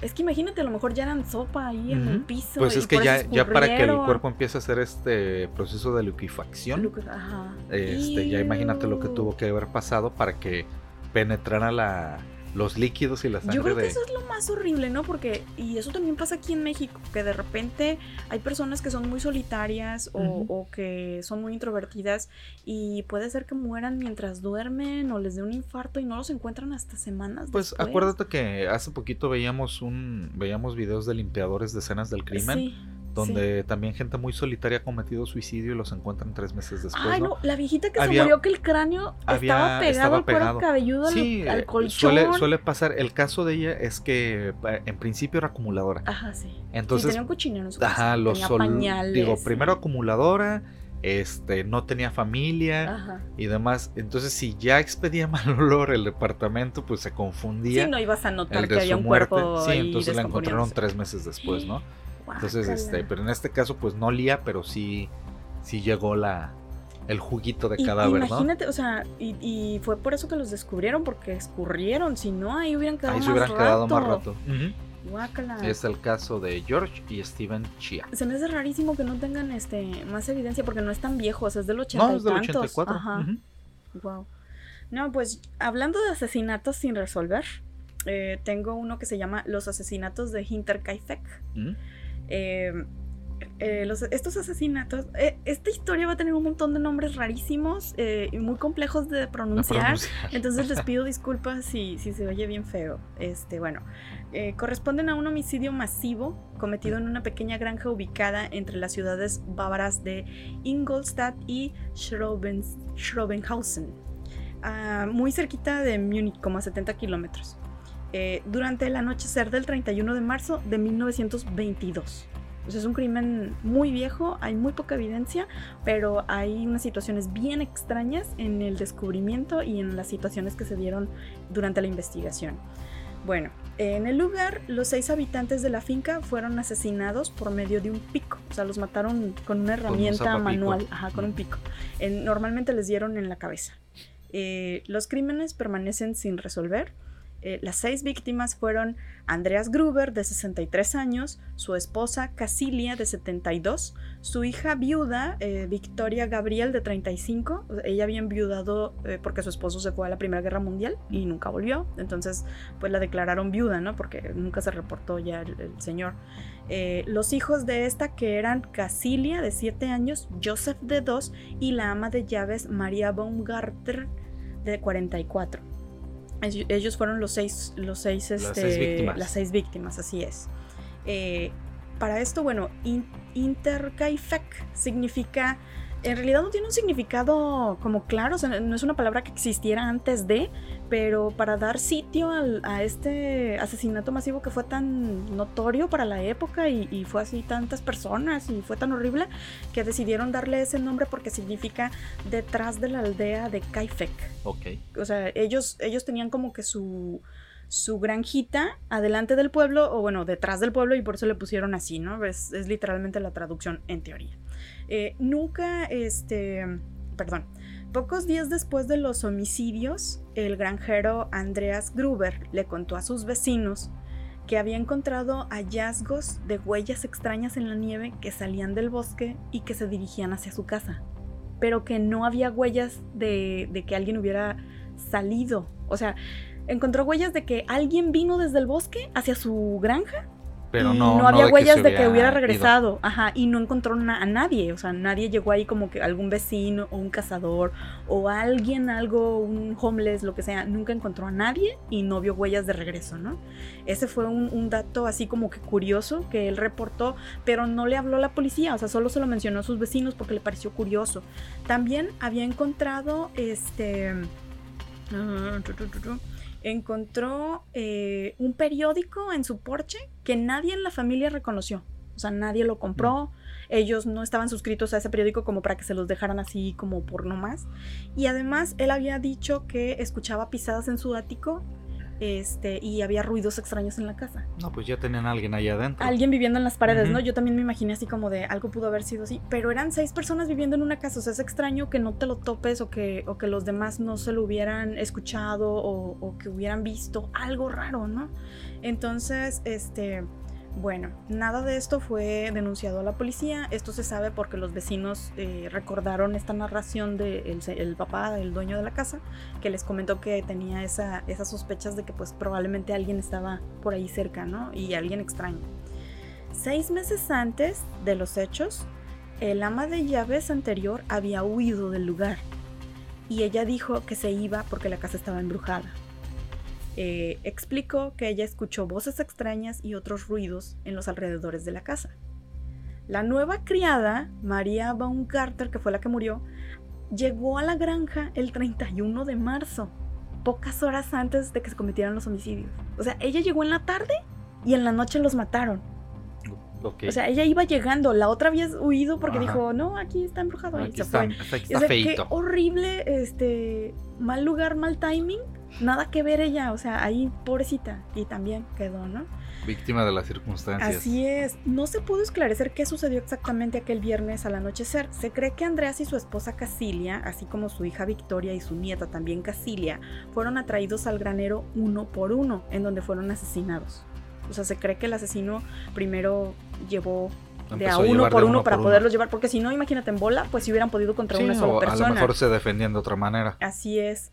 Speaker 1: Es que imagínate, a lo mejor ya eran sopa ahí en el piso.
Speaker 2: Pues es que ya, para que el cuerpo empiece a hacer este proceso de liquefacción,
Speaker 1: Lu- Ajá.
Speaker 2: este, ya imagínate lo que tuvo que haber pasado para que penetrara la, los líquidos y la sangre
Speaker 1: Yo creo que
Speaker 2: de...
Speaker 1: eso es lo más horrible, ¿no? Porque, y eso también pasa aquí en México, que de repente hay personas que son muy solitarias o que son muy introvertidas y puede ser que mueran mientras duermen o les dé un infarto y no los encuentran hasta semanas
Speaker 2: Pues
Speaker 1: después.
Speaker 2: acuérdate que hace poquito veíamos un veíamos videos de limpiadores de escenas del crimen
Speaker 1: Sí,
Speaker 2: donde también gente muy solitaria ha cometido suicidio y los encuentran tres meses después,
Speaker 1: Ay,
Speaker 2: ¿no?
Speaker 1: no, la viejita que
Speaker 2: Había-
Speaker 1: se murió que el cráneo
Speaker 2: había-
Speaker 1: estaba pegado
Speaker 2: estaba
Speaker 1: al cuero cabelludo al-
Speaker 2: Sí,
Speaker 1: al,
Speaker 2: eh,
Speaker 1: colchón.
Speaker 2: suele, suele pasar. El caso de ella es que en principio era acumuladora.
Speaker 1: Ajá, sí.
Speaker 2: Entonces,
Speaker 1: tenía un cochinero en su
Speaker 2: ajá,
Speaker 1: casa,
Speaker 2: los
Speaker 1: tenía
Speaker 2: sol-
Speaker 1: pañales.
Speaker 2: digo, primero acumuladora, este, no tenía familia
Speaker 1: Ajá.
Speaker 2: y demás. Entonces, si ya expedía mal olor el departamento, pues se confundía
Speaker 1: Sí, no ibas a notar
Speaker 2: el
Speaker 1: que había
Speaker 2: su
Speaker 1: un
Speaker 2: muerte.
Speaker 1: cuerpo
Speaker 2: Sí, entonces la encontraron tres meses después, ¿no? Entonces, este, pero en este caso, pues no lía, pero sí, sí llegó la, el juguito de
Speaker 1: Y-
Speaker 2: cadáver, ¿no?
Speaker 1: Imagínate, o sea, y, y fue por eso que los descubrieron, porque escurrieron, si no, ahí hubieran quedado
Speaker 2: Ahí se hubieran quedado más
Speaker 1: rato. Guácala.
Speaker 2: Es el caso de George y Steven Chia.
Speaker 1: Se me hace rarísimo que no tengan este más evidencia, porque no es tan viejo, o sea, es del 80
Speaker 2: No, es del
Speaker 1: tantos.
Speaker 2: 84.
Speaker 1: Ajá.
Speaker 2: ujú.
Speaker 1: Wow. No, pues hablando de asesinatos sin resolver, eh, tengo uno que se llama Los asesinatos de Hinterkaifeck.
Speaker 2: Ujú.
Speaker 1: Eh, eh, los- estos asesinatos, eh, esta historia va a tener un montón de nombres rarísimos eh, y muy complejos de
Speaker 2: No
Speaker 1: pronunciar. Entonces les pido disculpas si, si se oye bien feo. Este, bueno, corresponden a un homicidio masivo cometido en una pequeña granja ubicada entre las ciudades bávaras de Ingolstadt y Schroben- Schrobenhausen, ah, muy cerquita de Múnich, como a 70 kilómetros, eh, durante el anochecer del 31 de marzo de 1922. O sea, es un crimen muy viejo, hay muy poca evidencia, pero hay unas situaciones bien extrañas en el descubrimiento y en las situaciones que se dieron durante la investigación. Bueno, en el lugar, los seis habitantes de la finca fueron asesinados por medio de un pico. O sea, los mataron con una herramienta
Speaker 2: zapapico.
Speaker 1: manual, ajá, con un pico. En- normalmente les dieron en la cabeza. Eh, los crímenes permanecen sin resolver. Eh, las seis víctimas fueron Andreas Gruber, de 63 años, su esposa Casilia, de 72, su hija viuda, eh, Victoria Gabriel, de 35. O sea, Ella había enviudado eh, porque su esposo se fue a la Primera Guerra Mundial y nunca volvió. Entonces, pues la declararon viuda, ¿no? Porque nunca se reportó ya el, el señor. Los hijos de esta, que eran Casilia, de 7 años, Joseph, de 2, y la ama de llaves, María Baumgartner, de 44. Ellos fueron los seis, los seis,
Speaker 2: Las
Speaker 1: este,
Speaker 2: seis víctimas.
Speaker 1: las seis víctimas, así es. Eh, para esto, bueno, in- Interkaifek significa, en realidad no tiene un significado como claro, o sea, no es una palabra que existiera antes de, pero para dar sitio al- a este asesinato masivo que fue tan notorio para la época y, y fue así tantas personas y fue tan horrible que decidieron darle ese nombre porque significa detrás de la aldea de Kaifek
Speaker 2: Ok.
Speaker 1: o sea, ellos, ellos tenían como que su, su granjita adelante del pueblo, o bueno, detrás del pueblo, y por eso le pusieron así, ¿no? Es, es literalmente la traducción en teoría. Eh, nunca, este, perdón, pocos días después de los homicidios, el granjero Andreas Gruber le contó a sus vecinos que había encontrado hallazgos de huellas extrañas en la nieve que salían del bosque y que se dirigían hacia su casa, pero que no había huellas de, de que alguien hubiera salido. O sea, encontró huellas de que alguien vino desde el bosque hacia su granja
Speaker 2: Pero
Speaker 1: y
Speaker 2: no,
Speaker 1: no, había huellas de que hubiera
Speaker 2: ido.
Speaker 1: regresado. Ajá, y no encontró na- a nadie. O sea, nadie llegó ahí como que algún vecino o un cazador o alguien, algo, un homeless, lo que sea. Nunca encontró a nadie y no vio huellas de regreso, ¿no? Ese fue un, un dato así como que curioso que él reportó, pero no le habló a la policía. O sea, solo se lo mencionó a sus vecinos porque le pareció curioso. También había encontrado este. encontró eh, un periódico en su porche que nadie en la familia reconoció. O sea, nadie lo compró. Ellos no estaban suscritos a ese periódico como para que se los dejaran así como por nomás. Y además, él había dicho que escuchaba pisadas en su ático este, y había ruidos extraños en la casa.
Speaker 2: No, pues ya tenían a alguien ahí adentro.
Speaker 1: Alguien viviendo en las paredes. ¿no? Yo también me imaginé así como de algo pudo haber sido así. Pero eran seis personas viviendo en una casa. O sea, es extraño que no te lo topes o que, o que los demás no se lo hubieran escuchado o, o que hubieran visto algo raro, ¿no? Entonces, este. Bueno, nada de esto fue denunciado a la policía. Esto se sabe porque los vecinos eh, recordaron esta narración del el papá, el dueño de la casa, que les comentó que tenía esa, esas sospechas de que pues probablemente alguien estaba por ahí cerca, ¿no? Y alguien extraño. Seis meses antes de los hechos, el ama de llaves anterior había huido del lugar y ella dijo que se iba porque la casa estaba embrujada. Eh, explicó que ella escuchó voces extrañas y otros ruidos en los alrededores de la casa. La nueva criada, María Baumgarter, que fue la que murió, llegó a la granja el 31 de marzo, pocas horas antes de que se cometieran los homicidios. O sea, ella llegó en la tarde y en la noche los mataron. O sea, ella iba llegando, la otra había huido porque
Speaker 2: Ajá.
Speaker 1: dijo, no, aquí está embrujado y
Speaker 2: aquí
Speaker 1: se
Speaker 2: está,
Speaker 1: fue.
Speaker 2: está, aquí
Speaker 1: Y, o sea, qué horrible, este, mal lugar, mal timing, nada que ver ella, o sea, ahí pobrecita y también quedó, ¿no?
Speaker 2: Víctima de las circunstancias.
Speaker 1: Así es, no se pudo esclarecer qué sucedió exactamente aquel viernes al anochecer. Se cree que Andreas y su esposa Casilia, así como su hija Victoria y su nieta también Casilia, fueron atraídos al granero uno por uno, en donde fueron asesinados. O sea, se cree que el asesino primero llevó de a uno por uno para
Speaker 2: por
Speaker 1: poderlos llevar, porque si no, imagínate en bola, pues si hubieran podido contra
Speaker 2: Sí,
Speaker 1: una sola
Speaker 2: o
Speaker 1: persona.
Speaker 2: a lo mejor se defendían de otra manera.
Speaker 1: Así es.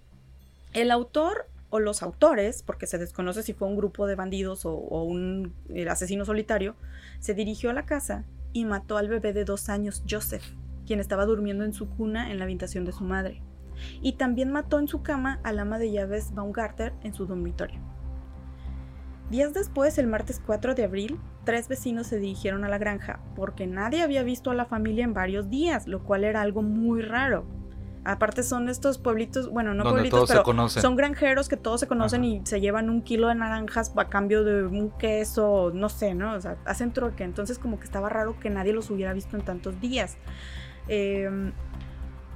Speaker 1: El autor o los autores, porque se desconoce si fue un grupo de bandidos o, un el asesino solitario, se dirigió a la casa y mató al bebé de dos años, Joseph, quien estaba durmiendo en su cuna en la habitación de su madre. Y también mató en su cama al ama de llaves Baumgarter en su dormitorio. Días después, el martes 4 de abril, tres vecinos se dirigieron a la granja porque nadie había visto a la familia en varios días, lo cual era algo muy raro. Aparte son estos pueblitos, bueno, no
Speaker 2: donde
Speaker 1: pueblitos, pero son granjeros que todos se conocen
Speaker 2: Ajá.
Speaker 1: y se llevan un kilo de naranjas a cambio de un queso, no sé, ¿no? O sea, hacen troque. Entonces como que estaba raro que nadie los hubiera visto en tantos días. Eh,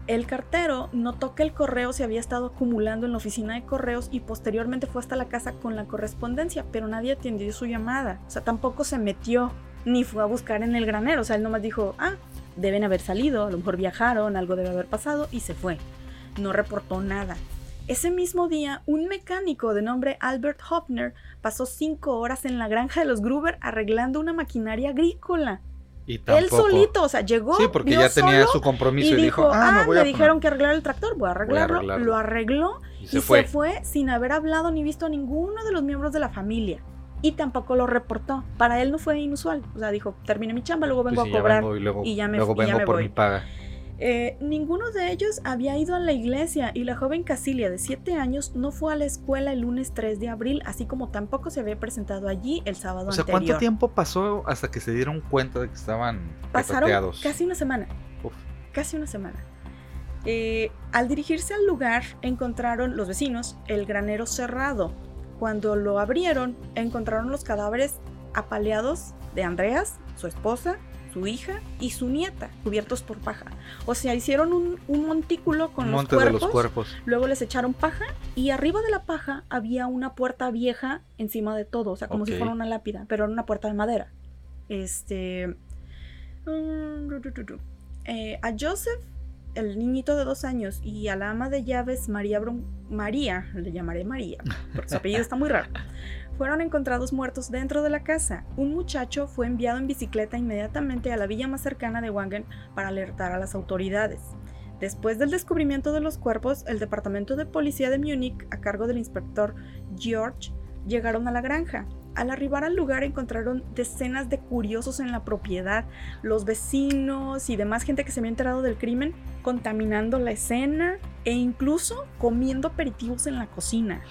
Speaker 1: el cartero notó que el correo se había estado acumulando en la oficina de correos y posteriormente fue hasta la casa con la correspondencia, pero nadie atendió su llamada. O sea, tampoco se metió ni fue a buscar en el granero. O sea, él nomás dijo, ah, deben haber salido, a lo mejor viajaron, algo debe haber pasado y se fue. No reportó nada. Ese mismo día, un mecánico de nombre Albert Hopner pasó cinco horas en la granja de los Gruber arreglando una maquinaria agrícola.
Speaker 2: Y
Speaker 1: Él solito, o sea, llegó.
Speaker 2: Sí, porque ya tenía su compromiso
Speaker 1: y
Speaker 2: y,
Speaker 1: dijo, ah,
Speaker 2: me voy
Speaker 1: me
Speaker 2: a
Speaker 1: dijeron
Speaker 2: poner".
Speaker 1: que arreglar el tractor, voy a arreglarlo.
Speaker 2: arreglarlo.
Speaker 1: Lo arregló
Speaker 2: Y
Speaker 1: y
Speaker 2: se fue
Speaker 1: sin haber hablado ni visto a ninguno de los miembros de la familia. Y tampoco lo reportó. Para él no fue inusual. O sea, dijo, terminé mi chamba, luego vengo
Speaker 2: Pues sí,
Speaker 1: a
Speaker 2: ya
Speaker 1: cobrar.
Speaker 2: vengo y luego,
Speaker 1: y ya me-
Speaker 2: luego
Speaker 1: y ya
Speaker 2: vengo
Speaker 1: me
Speaker 2: por
Speaker 1: voy.
Speaker 2: mi paga.
Speaker 1: Eh, ninguno de ellos había ido a la iglesia y la joven Casilia de 7 años no fue a la escuela el lunes 3 de abril, así como tampoco se había presentado allí el sábado
Speaker 2: O sea,
Speaker 1: anterior.
Speaker 2: ¿cuánto tiempo pasó hasta que se dieron cuenta de que estaban
Speaker 1: Pasaron
Speaker 2: petateados?
Speaker 1: casi una semana.
Speaker 2: Uf.
Speaker 1: Casi una semana. Eh, al dirigirse al lugar, encontraron los vecinos el granero cerrado. Cuando lo abrieron, encontraron los cadáveres apaleados de Andreas, su esposa, su hija y su nieta, cubiertos por paja. O sea, hicieron un, un montículo con los cuerpos,
Speaker 2: de los cuerpos.
Speaker 1: luego les echaron paja y arriba de la paja había una puerta vieja encima de todo, o sea, como si fuera una lápida, pero era una puerta de madera. Este. mm. Eh, a Joseph, el niñito de dos años, y a la ama de llaves, María María, le llamaré María, porque su apellido está muy raro, fueron encontrados muertos dentro de la casa. Un muchacho fue enviado en bicicleta inmediatamente a la villa más cercana de Wangen para alertar a las autoridades. Después del descubrimiento de los cuerpos, el departamento de policía de Múnich, a cargo del inspector George, llegaron a la granja. Al arribar al lugar encontraron decenas de curiosos en la propiedad, los vecinos y demás gente que se había enterado del crimen contaminando la escena e incluso comiendo aperitivos en la cocina.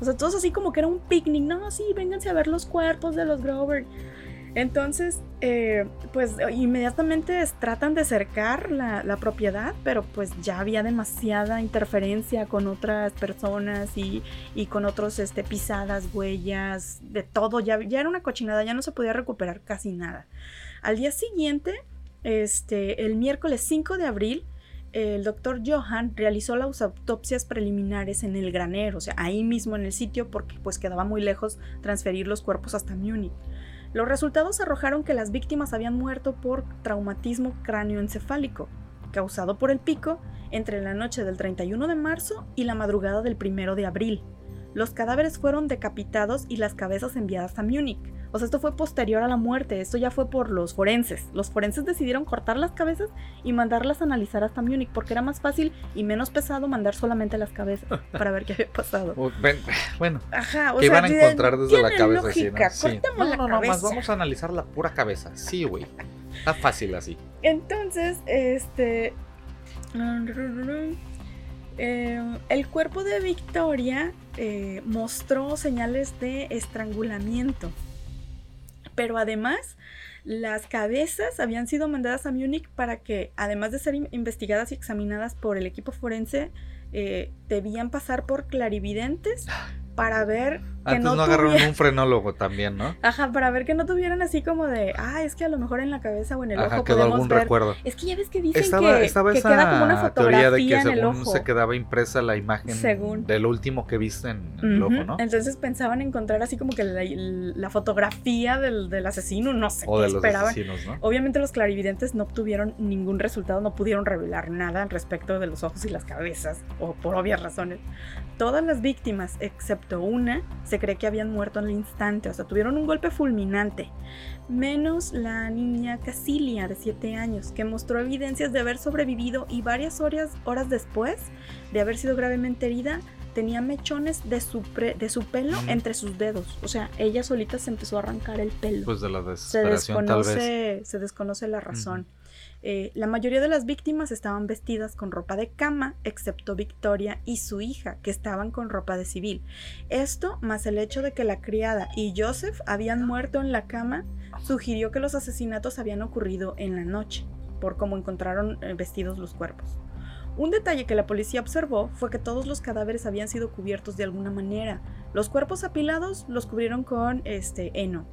Speaker 1: O sea, todos así como que era un picnic. No, sí, vénganse a ver los cuerpos de los Grover. Entonces, eh, pues inmediatamente es- tratan de cercar la, propiedad, pero pues ya había demasiada interferencia con otras personas y, y con otros este, pisadas, huellas, de todo. Ya, ya era una cochinada, ya no se podía recuperar casi nada. Al día siguiente, este, el miércoles 5 de abril, el doctor Johan realizó las autopsias preliminares en el granero, o sea, ahí mismo en el sitio, porque pues quedaba muy lejos transferir los cuerpos hasta Múnich. Los resultados arrojaron que las víctimas habían muerto por traumatismo cráneoencefálico, causado por el pico entre la noche del 31 de marzo y la madrugada del 1 de abril. Los cadáveres fueron decapitados y las cabezas enviadas a Múnich. O sea, esto fue posterior a la muerte, esto ya fue por los forenses. Los forenses decidieron cortar las cabezas y mandarlas a analizar hasta Múnich porque era más fácil y menos pesado mandar solamente las cabezas para ver qué había pasado.
Speaker 2: Bueno,
Speaker 1: Ajá, o
Speaker 2: ¿qué
Speaker 1: sea,
Speaker 2: van a encontrar desde la cabeza? así, no?
Speaker 1: lógica,
Speaker 2: Sí.
Speaker 1: cortemos
Speaker 2: No, no, no, más vamos a analizar la pura cabeza. Sí, güey. Está fácil así.
Speaker 1: Entonces, este. eh, el cuerpo de Victoria eh, mostró señales de estrangulamiento. Pero además, las cabezas habían sido mandadas a Múnich para que, además de ser in- investigadas y examinadas por el equipo forense, eh, debían pasar por clarividentes para ver que
Speaker 2: Antes no,
Speaker 1: no,
Speaker 2: agarraron un frenólogo también, ¿no?
Speaker 1: Ajá, para ver que no tuvieran así como de, ah, es que a lo mejor en la cabeza o en el
Speaker 2: Ajá,
Speaker 1: ojo
Speaker 2: quedó
Speaker 1: podemos
Speaker 2: algún
Speaker 1: ver.
Speaker 2: recuerdo.
Speaker 1: Es que ya ves que dicen
Speaker 2: Estaba,
Speaker 1: que,
Speaker 2: estaba
Speaker 1: que
Speaker 2: esa
Speaker 1: queda como una
Speaker 2: teoría de que
Speaker 1: fotografía el
Speaker 2: según
Speaker 1: ojo.
Speaker 2: se quedaba impresa la imagen
Speaker 1: Según.
Speaker 2: de lo último que viste en el ojo, ¿no?
Speaker 1: Entonces pensaban encontrar así como que la, la fotografía del, del asesino, no sé
Speaker 2: O
Speaker 1: qué
Speaker 2: de los
Speaker 1: esperaban.
Speaker 2: asesinos, ¿no?
Speaker 1: Obviamente los clarividentes no obtuvieron ningún resultado, no pudieron revelar nada al respecto de los ojos y las cabezas, o por obvias razones. Todas las víctimas, excepto una, se cree que habían muerto al instante, o sea, tuvieron un golpe fulminante. Menos la niña Casilia, de 7 años, que mostró evidencias de haber sobrevivido y varias horas, horas después de haber sido gravemente herida, tenía mechones de su, pre- de su pelo
Speaker 2: Mm.
Speaker 1: entre sus dedos. O sea, ella solita se empezó a arrancar el pelo
Speaker 2: Pues de la
Speaker 1: se
Speaker 2: desesperación, tal vez.
Speaker 1: desconoce, se desconoce la razón. Eh, la mayoría de las víctimas estaban vestidas con ropa de cama, excepto Victoria y su hija, que estaban con ropa de civil. Esto, más el hecho de que la criada y Joseph habían muerto en la cama, sugirió que los asesinatos habían ocurrido en la noche, por cómo encontraron eh, vestidos los cuerpos. Un detalle que la policía observó fue que todos los cadáveres habían sido cubiertos de alguna manera. Los cuerpos apilados los cubrieron con este heno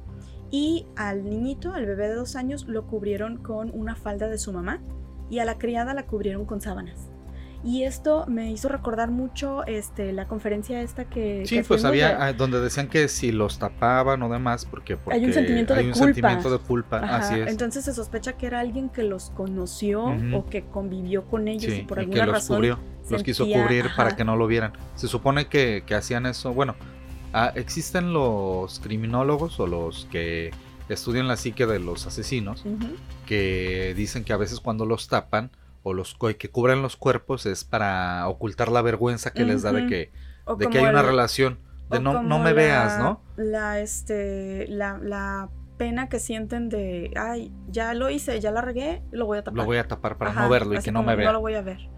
Speaker 1: y al niñito, al bebé de dos años, lo cubrieron con una falda de su mamá y a la criada la cubrieron con sábanas. Y esto me hizo recordar mucho este, la conferencia esta que...
Speaker 2: Sí,
Speaker 1: que
Speaker 2: pues había
Speaker 1: de-
Speaker 2: ah, donde decían que si los tapaban o demás, porque, porque
Speaker 1: Hay un sentimiento de
Speaker 2: hay un
Speaker 1: culpa.
Speaker 2: sentimiento de culpa,
Speaker 1: Ajá,
Speaker 2: así es.
Speaker 1: Entonces se sospecha que era alguien que los conoció o que convivió con ellos
Speaker 2: Sí,
Speaker 1: y por
Speaker 2: y
Speaker 1: alguna
Speaker 2: que los
Speaker 1: razón
Speaker 2: cubrió, los quiso cubrir para que no lo vieran. Se supone que, que hacían eso, bueno, ah, existen los criminólogos o los que estudian la psique de los asesinos, que dicen que a veces cuando los tapan o los que cubren los cuerpos es para ocultar la vergüenza que les da de que,
Speaker 1: O
Speaker 2: de que hay una
Speaker 1: el-
Speaker 2: relación, de no, no me
Speaker 1: la-
Speaker 2: veas, ¿no?
Speaker 1: La, este, la, la pena que sienten de, ay, ya lo hice, ya la regué, lo voy a tapar.
Speaker 2: Lo voy a tapar para no verlo y que no me vea.
Speaker 1: No lo voy a ver.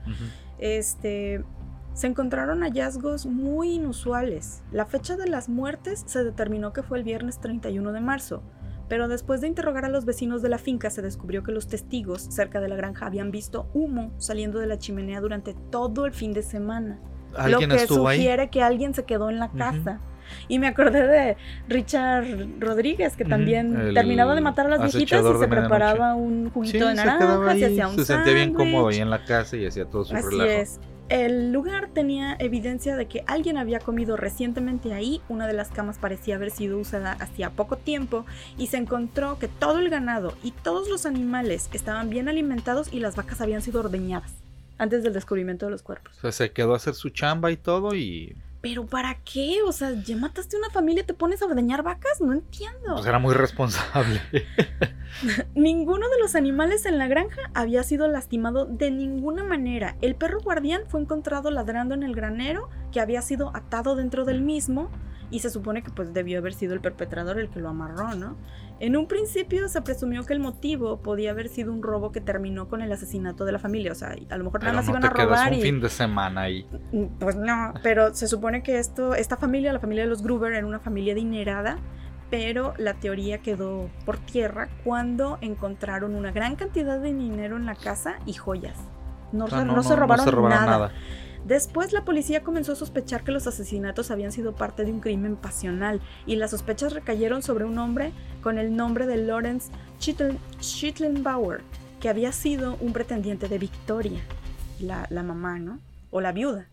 Speaker 1: Este, se encontraron hallazgos muy inusuales. La fecha de las muertes se determinó que fue el viernes 31 de marzo, pero después de interrogar a los vecinos de la finca se descubrió que los testigos cerca de la granja habían visto humo saliendo de la chimenea durante todo el fin de semana. Lo que sugiere que alguien se quedó en la casa. Y me acordé de Richard Rodríguez, que también terminaba de matar a las viejitas y se preparaba un juguito de naranja,
Speaker 2: se hacía un Se sentía bien cómodo ahí en la casa y hacía todo su Así Es.
Speaker 1: El lugar tenía evidencia de que alguien había comido recientemente ahí, una de las camas parecía haber sido usada hacía poco tiempo y se encontró que todo el ganado y todos los animales estaban bien alimentados y las vacas habían sido ordeñadas antes del descubrimiento de los cuerpos.
Speaker 2: Se quedó a hacer su chamba y todo y
Speaker 1: ¿Pero para qué? O sea, ya mataste a una familia y te pones a ordeñar vacas? No entiendo.
Speaker 2: Pues era muy responsable.
Speaker 1: Ninguno de los animales en la granja había sido lastimado de ninguna manera. El perro guardián fue encontrado ladrando en el granero, que había sido atado dentro del mismo, y se supone que pues debió haber sido el perpetrador el que lo amarró, ¿no? En un principio se presumió que el motivo podía haber sido un robo que terminó con el asesinato de la familia, o sea, a lo mejor nada más iban a robar
Speaker 2: un fin de semana ahí.
Speaker 1: Mm, pues no, pero se supone que esto esta familia, la familia de los Gruber era una familia adinerada, pero la teoría quedó por tierra cuando encontraron una gran cantidad de dinero en la casa y joyas. No, se, robaron nada. Después la policía comenzó a sospechar que los asesinatos habían sido parte de un crimen pasional y las sospechas recayeron sobre un hombre con el nombre de Lawrence Schittenbauer, que había sido un pretendiente de Victoria, la, la mamá, ¿no? O la viuda.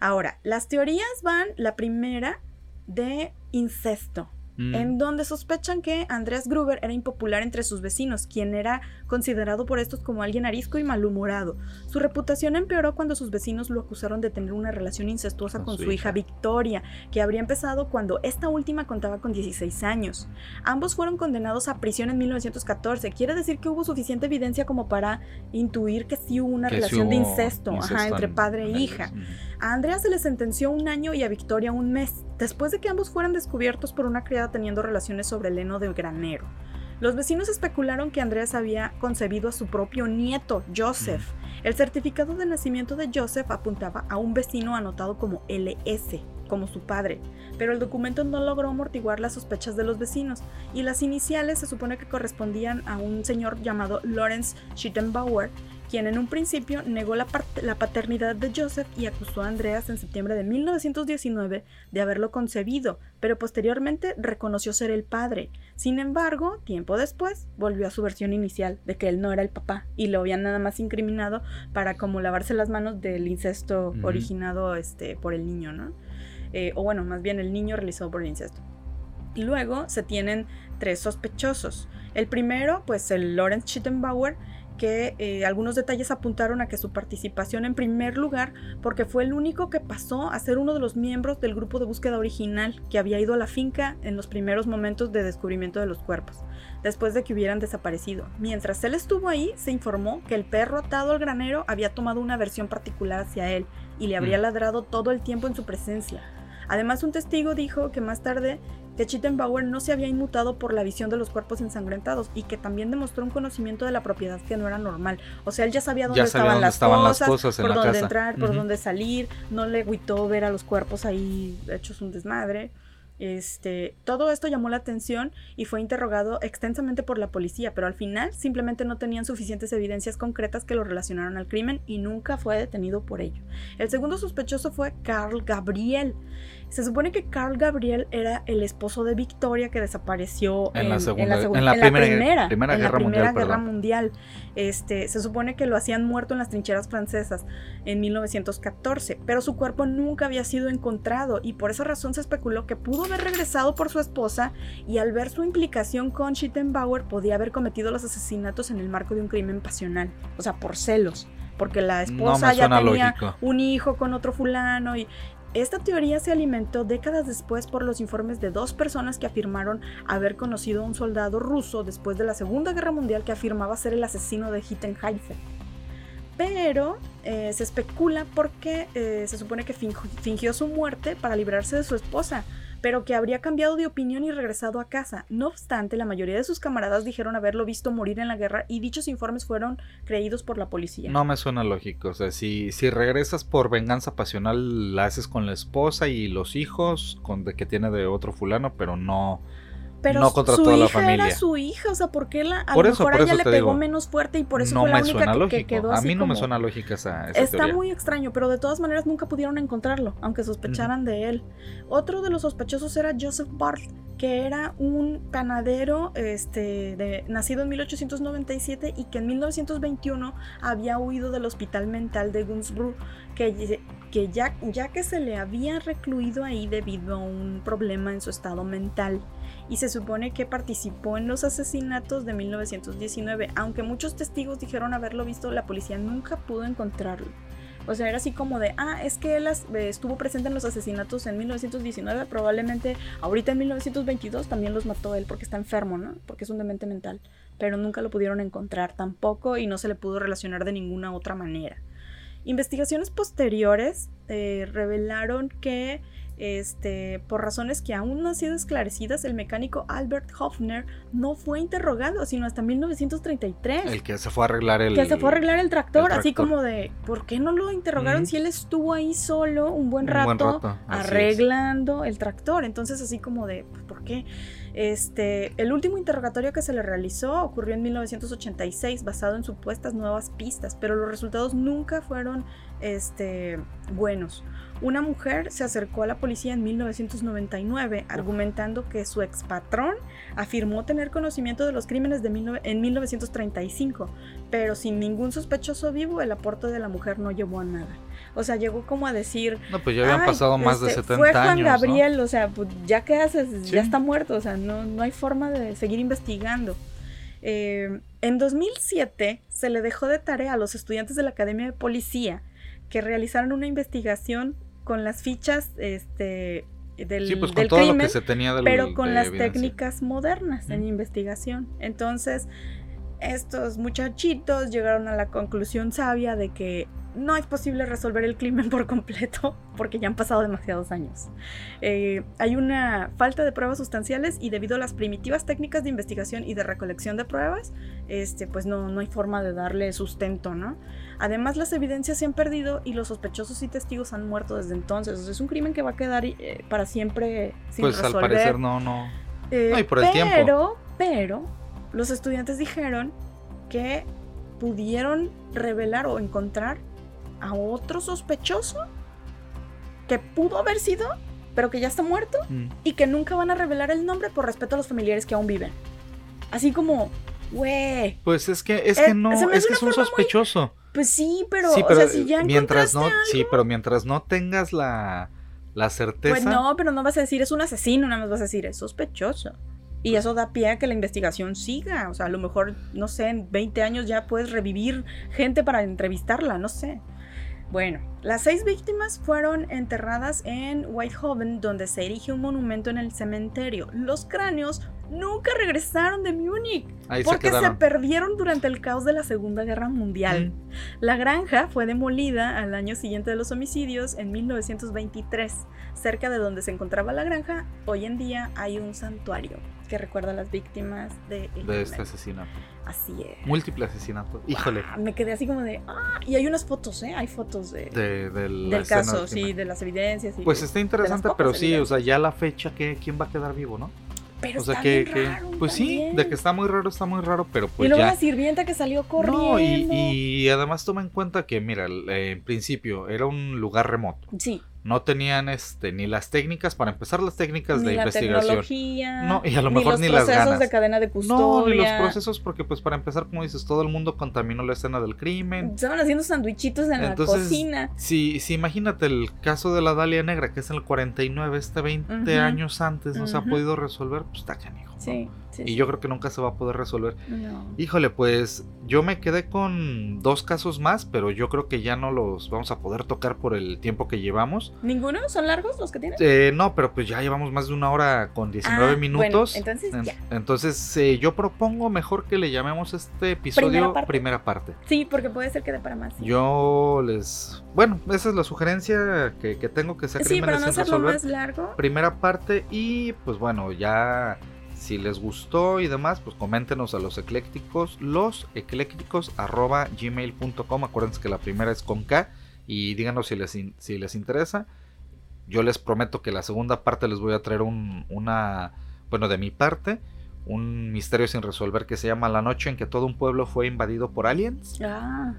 Speaker 1: Ahora, las teorías van, la primera, de incesto. Mm. en donde sospechan que Andreas Gruber era impopular entre sus vecinos, quien era considerado por estos como alguien arisco y malhumorado. Su reputación empeoró cuando sus vecinos lo acusaron de tener una relación incestuosa con, su, hija. Victoria, que habría empezado cuando esta última contaba con 16 años. Ambos fueron condenados a prisión en 1914. Quiere decir que hubo suficiente evidencia como para intuir que sí hubo una relación de incesto, entre padre e hija. A Andrea se le sentenció un año y a Victoria un mes, después de que ambos fueran descubiertos por una criada teniendo relaciones sobre el heno de granero. Los vecinos especularon que Andreas había concebido a su propio nieto, Joseph. El certificado de nacimiento de Joseph apuntaba a un vecino anotado como LS, como su padre, pero el documento no logró amortiguar las sospechas de los vecinos, y las iniciales se supone que correspondían a un señor llamado Lawrence Schittenbauer, quien en un principio negó la, paternidad de Joseph y acusó a Andreas en septiembre de 1919 de haberlo concebido, pero posteriormente reconoció ser el padre. Sin embargo, tiempo después, volvió a su versión inicial de que él no era el papá y lo habían nada más incriminado para como lavarse las manos del incesto originado este, por el niño, ¿no? Eh, o bueno, más bien el niño realizado por el incesto. Y luego se tienen tres sospechosos. El primero, pues el Lawrence Schittenbauer, que eh, algunos detalles apuntaron a que su participación en primer lugar porque fue el único que pasó a ser uno de los miembros del grupo de búsqueda original que había ido a la finca en los primeros momentos de descubrimiento de los cuerpos, después de que hubieran desaparecido. Mientras él estuvo ahí, se informó que el perro atado al granero había tomado una versión particular hacia él y le habría mm. ladrado todo el tiempo en su presencia. Además, un testigo dijo que más tarde que Chittenbauer no se había inmutado por la visión de los cuerpos ensangrentados y que también demostró un conocimiento de la propiedad que no era normal. O sea, él ya sabía dónde, estaban, las cosas, por dónde entrar, por dónde salir, no le agüitó ver a los cuerpos ahí hechos un desmadre. Este, todo esto llamó la atención y fue interrogado extensamente por la policía, pero al final simplemente no tenían suficientes evidencias concretas que lo relacionaran al crimen y nunca fue detenido por ello. El segundo sospechoso fue Carl Gabriel. Se supone que Carl Gabriel era el esposo de Victoria que desapareció en, la, segunda, en la, primera, guerra, mundial, Este, se supone que lo hacían muerto en las trincheras francesas en 1914, pero su cuerpo nunca había sido encontrado y por esa razón se especuló que pudo haber regresado por su esposa y al ver su implicación con Schittenbauer podía haber cometido los asesinatos en el marco de un crimen pasional, o sea, por celos. Porque la esposa ya tenía un hijo con otro fulano y, esta teoría se alimentó décadas después por los informes de dos personas que afirmaron haber conocido a un soldado ruso después de la Segunda Guerra Mundial que afirmaba ser el asesino de Hittenheiser. Pero eh, se especula porque eh, se supone que fingió su muerte para librarse de su esposa, pero que habría cambiado de opinión y regresado a casa. No obstante, la mayoría de sus camaradas dijeron haberlo visto morir en la guerra y dichos informes fueron creídos por la policía.
Speaker 2: No me suena lógico, o sea, si, si regresas por venganza pasional, la haces con la esposa y los hijos, con de que tiene de otro fulano, pero no
Speaker 1: pero
Speaker 2: no contra
Speaker 1: su
Speaker 2: toda la
Speaker 1: hija
Speaker 2: familia.
Speaker 1: era su hija, o sea, ¿por qué la, a
Speaker 2: Por
Speaker 1: lo
Speaker 2: eso,
Speaker 1: mejor
Speaker 2: por
Speaker 1: a ella le pegó
Speaker 2: digo,
Speaker 1: menos fuerte y por eso
Speaker 2: no
Speaker 1: fue la única
Speaker 2: suena
Speaker 1: que- quedó
Speaker 2: a mí no me suena lógica esa, esa
Speaker 1: Está
Speaker 2: teoría.
Speaker 1: muy extraño, pero de todas maneras nunca pudieron encontrarlo, aunque sospecharan de él. Otro de los sospechosos era Joseph Barth, que era un panadero este, de, nacido en 1897 y que en 1921 había huido del hospital mental de Gunsborough, que, que ya, ya que se le había recluido ahí debido a un problema en su estado mental. Y se supone que participó en los asesinatos de 1919, aunque muchos testigos dijeron haberlo visto, la policía nunca pudo encontrarlo. O sea, era así como de, ah, es que él eh, estuvo presente en los asesinatos en 1919, probablemente ahorita en 1922 también los mató él porque está enfermo, ¿no? Porque es un demente mental. Pero nunca lo pudieron encontrar tampoco y no se le pudo relacionar de ninguna otra manera. Investigaciones posteriores eh, revelaron que, este, por razones que aún no han sido esclarecidas, el mecánico Albert Hoffner no fue interrogado, sino hasta 1933
Speaker 2: El que se fue a arreglar el.
Speaker 1: que se fue a arreglar el tractor,
Speaker 2: el
Speaker 1: así como de, ¿por qué no lo interrogaron si él estuvo ahí solo un buen
Speaker 2: Un
Speaker 1: rato,
Speaker 2: buen rato, así es.
Speaker 1: arreglando el tractor? Entonces así como de, pues, ¿por qué? Este, el último interrogatorio que se le realizó ocurrió en 1986, basado en supuestas nuevas pistas, pero los resultados nunca fueron este, buenos. Una mujer se acercó a la policía en 1999 argumentando que su expatrón afirmó tener conocimiento de los crímenes de mil en 1935, pero sin ningún sospechoso vivo el aporte de la mujer no llevó a nada. O sea, llegó como a decir,
Speaker 2: No, pues ya habían
Speaker 1: "Ay,
Speaker 2: pasado más de
Speaker 1: este,
Speaker 2: 70
Speaker 1: fue Juan
Speaker 2: años. ¿no?
Speaker 1: Gabriel, o sea, pues, ya qué haces,
Speaker 2: Sí.
Speaker 1: ya está muerto, o sea, no, no hay forma de seguir investigando. Eh, en 2007 se le dejó de tarea a los estudiantes de la Academia de Policía que realizaran una investigación con las fichas este, del,
Speaker 2: Sí, pues con
Speaker 1: del
Speaker 2: todo lo
Speaker 1: crimen
Speaker 2: que se tenía del,
Speaker 1: pero con
Speaker 2: de
Speaker 1: las
Speaker 2: evidencia.
Speaker 1: técnicas modernas en
Speaker 2: Ujú.
Speaker 1: investigación. Entonces, estos muchachitos llegaron a la conclusión sabia de que no es posible resolver el crimen por completo porque ya han pasado demasiados años. Eh, hay una falta de pruebas sustanciales y debido a las primitivas técnicas de investigación y de recolección de pruebas, este, pues no, no hay forma de darle sustento, ¿no? Además, las evidencias se han perdido y los sospechosos y testigos han muerto desde entonces. O sea, es un crimen que va a quedar eh, para siempre sin
Speaker 2: Pues al
Speaker 1: resolver.
Speaker 2: parecer no, no.
Speaker 1: Eh,
Speaker 2: No, y por el
Speaker 1: pero,
Speaker 2: tiempo.
Speaker 1: pero, los estudiantes dijeron que pudieron revelar o encontrar a otro sospechoso que pudo haber sido, pero que ya está muerto
Speaker 2: Mm.
Speaker 1: y que nunca van a revelar el nombre por respeto a los familiares que aún viven. Así como, güey,
Speaker 2: Pues es que, es
Speaker 1: Eh,
Speaker 2: que no,
Speaker 1: se me
Speaker 2: es que es un
Speaker 1: muy-
Speaker 2: sospechoso.
Speaker 1: Pues sí, pero,
Speaker 2: sí,
Speaker 1: o
Speaker 2: pero
Speaker 1: sea, si ya
Speaker 2: mientras no, sí, pero mientras no tengas la, la certeza.
Speaker 1: Pues no, pero no vas a decir es un asesino, nada más vas a decir es sospechoso. Y eso da pie a que la investigación siga. O sea, a lo mejor, no sé, en 20 años ya puedes revivir gente para entrevistarla, no sé. Bueno, las seis víctimas fueron enterradas en Whitehaven, donde se erige un monumento en el cementerio. Los cráneos nunca regresaron de Múnich
Speaker 2: se
Speaker 1: porque se, perdieron durante el caos de la Segunda Guerra Mundial.
Speaker 2: Mm.
Speaker 1: La granja fue demolida al año siguiente de los homicidios en 1923. Cerca de donde se encontraba la granja, hoy en día hay un santuario que recuerda a las víctimas de,
Speaker 2: de este asesinato.
Speaker 1: Así es.
Speaker 2: Múltiple asesinato. Híjole.
Speaker 1: Ah, me quedé así como de. Ah, y hay unas fotos, ¿eh? Hay fotos de,
Speaker 2: De, de la
Speaker 1: del caso, sí, de las evidencias. Y
Speaker 2: Pues está interesante, pero sí, o sea, ya la fecha, que ¿quién va a quedar vivo, no?
Speaker 1: Pero
Speaker 2: o sea,
Speaker 1: está
Speaker 2: que,
Speaker 1: bien
Speaker 2: que-
Speaker 1: raro
Speaker 2: pues sí, de que está muy raro, está muy raro, pero pues
Speaker 1: y luego
Speaker 2: ya.
Speaker 1: la sirvienta que salió corriendo.
Speaker 2: No, y, y además toma en cuenta que, mira, eh, en principio era un lugar remoto.
Speaker 1: Sí,
Speaker 2: No tenían este ni las técnicas, para empezar las técnicas
Speaker 1: ni
Speaker 2: de
Speaker 1: la
Speaker 2: investigación.
Speaker 1: tecnología.
Speaker 2: No, y a lo
Speaker 1: ni
Speaker 2: mejor
Speaker 1: los
Speaker 2: ni las
Speaker 1: procesos
Speaker 2: ganas.
Speaker 1: de cadena de
Speaker 2: No,
Speaker 1: custodia.
Speaker 2: ni los procesos, porque pues para empezar, como dices, todo el mundo contaminó la escena del crimen.
Speaker 1: Estaban haciendo sandwichitos en
Speaker 2: Entonces,
Speaker 1: la cocina.
Speaker 2: Si, si imagínate el caso de la Dalia Negra, que es en el 49, este 20
Speaker 1: Ujú.
Speaker 2: años antes no se ha podido resolver, pues está canijo. ¿no?
Speaker 1: Sí, Sí,
Speaker 2: y
Speaker 1: sí.
Speaker 2: yo creo que nunca se va a poder resolver.
Speaker 1: No.
Speaker 2: Híjole, pues yo me quedé con dos casos más, pero yo creo que ya no los vamos a poder tocar por el tiempo que llevamos.
Speaker 1: ¿Ninguno? ¿Son largos los que tienes?
Speaker 2: Eh, no, pero pues ya llevamos más de una hora con 19
Speaker 1: Ah,
Speaker 2: minutos.
Speaker 1: bueno, entonces
Speaker 2: En-
Speaker 1: ya.
Speaker 2: entonces, eh, yo propongo mejor que le llamemos este episodio
Speaker 1: Primera
Speaker 2: primera
Speaker 1: parte. Sí, porque puede ser que dé para más. sí.
Speaker 2: Yo les... Bueno, esa es la sugerencia que, que tengo que sea
Speaker 1: Sí, para
Speaker 2: crímenes
Speaker 1: no hacerlo
Speaker 2: resolver.
Speaker 1: más largo.
Speaker 2: Primera parte y pues bueno, ya si les gustó y demás, pues coméntenos a los eclécticos, los eclécticos arroba gmail.com. Acuérdense que la primera es con K y díganos si les, si les interesa. Yo les prometo que la segunda parte les voy a traer un, una, bueno, de mi parte, un misterio sin resolver que se llama La noche en que todo un pueblo fue invadido por aliens.
Speaker 1: Ah,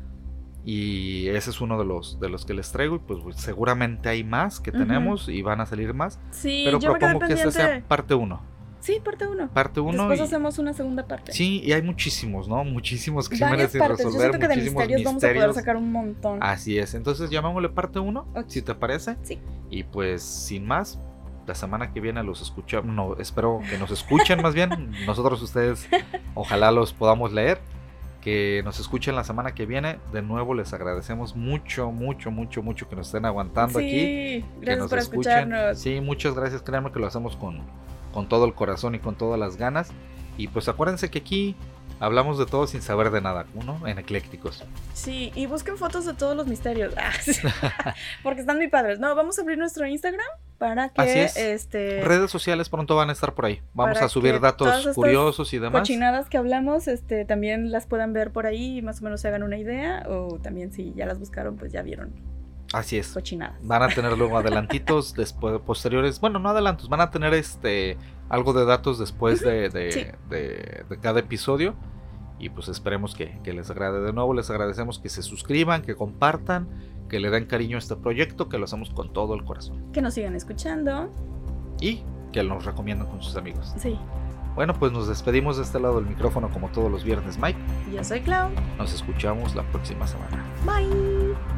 Speaker 2: Y ese es uno de los, de los que les traigo. Y pues, pues, seguramente hay más que tenemos y van a salir más.
Speaker 1: sí,
Speaker 2: Pero
Speaker 1: yo me quedé
Speaker 2: propongo que esta sea parte 1.
Speaker 1: Sí, parte uno.
Speaker 2: Parte 1
Speaker 1: Después
Speaker 2: y...
Speaker 1: hacemos una segunda parte.
Speaker 2: Sí, y hay muchísimos, ¿no? Muchísimos crímenes sin
Speaker 1: partes. Yo
Speaker 2: resolver,
Speaker 1: siento que de
Speaker 2: muchísimos
Speaker 1: misterios, vamos a poder sacar un montón.
Speaker 2: Así es, entonces llamémosle parte 1,
Speaker 1: Ok.
Speaker 2: si te parece.
Speaker 1: Sí.
Speaker 2: Y pues sin más, la semana que viene los escuchamos, no, espero que nos escuchen más bien. Nosotros ustedes, ojalá los podamos leer. Que nos escuchen la semana que viene. De nuevo les agradecemos mucho, mucho, mucho, mucho que nos estén aguantando aquí.
Speaker 1: sí,
Speaker 2: que
Speaker 1: gracias
Speaker 2: nos
Speaker 1: por
Speaker 2: escuchen.
Speaker 1: escucharnos.
Speaker 2: Sí, muchas gracias. Créanme que lo hacemos con, con todo el corazón y con todas las ganas. Y pues acuérdense que aquí hablamos de todo sin saber de nada, ¿no? En eclécticos.
Speaker 1: Sí, y busquen fotos de todos los misterios. Ah, sí. Porque están muy padres. No, vamos a abrir nuestro Instagram para que
Speaker 2: Así es.
Speaker 1: este
Speaker 2: Redes sociales pronto van a estar por ahí. Vamos a subir datos curiosos y demás.
Speaker 1: cochinadas que hablamos, este también las puedan ver por ahí y más o menos se hagan una idea. O también si ya las buscaron, pues ya vieron
Speaker 2: Así es.
Speaker 1: cochinadas.
Speaker 2: Van a tener luego adelantitos después posteriores. Bueno, no adelantos, van a tener este algo de datos después de, de-
Speaker 1: sí.
Speaker 2: de- de cada episodio. Y pues esperemos que, que les agrade. De nuevo, les agradecemos que se suscriban, que compartan, que le den cariño a este proyecto, que lo hacemos con todo el corazón.
Speaker 1: Que nos sigan escuchando.
Speaker 2: Y que nos recomiendan con sus amigos.
Speaker 1: Sí,
Speaker 2: Bueno, pues nos despedimos de este lado del micrófono como todos los viernes, Mike.
Speaker 1: yo soy Clau.
Speaker 2: Nos escuchamos la próxima semana.
Speaker 1: Bye.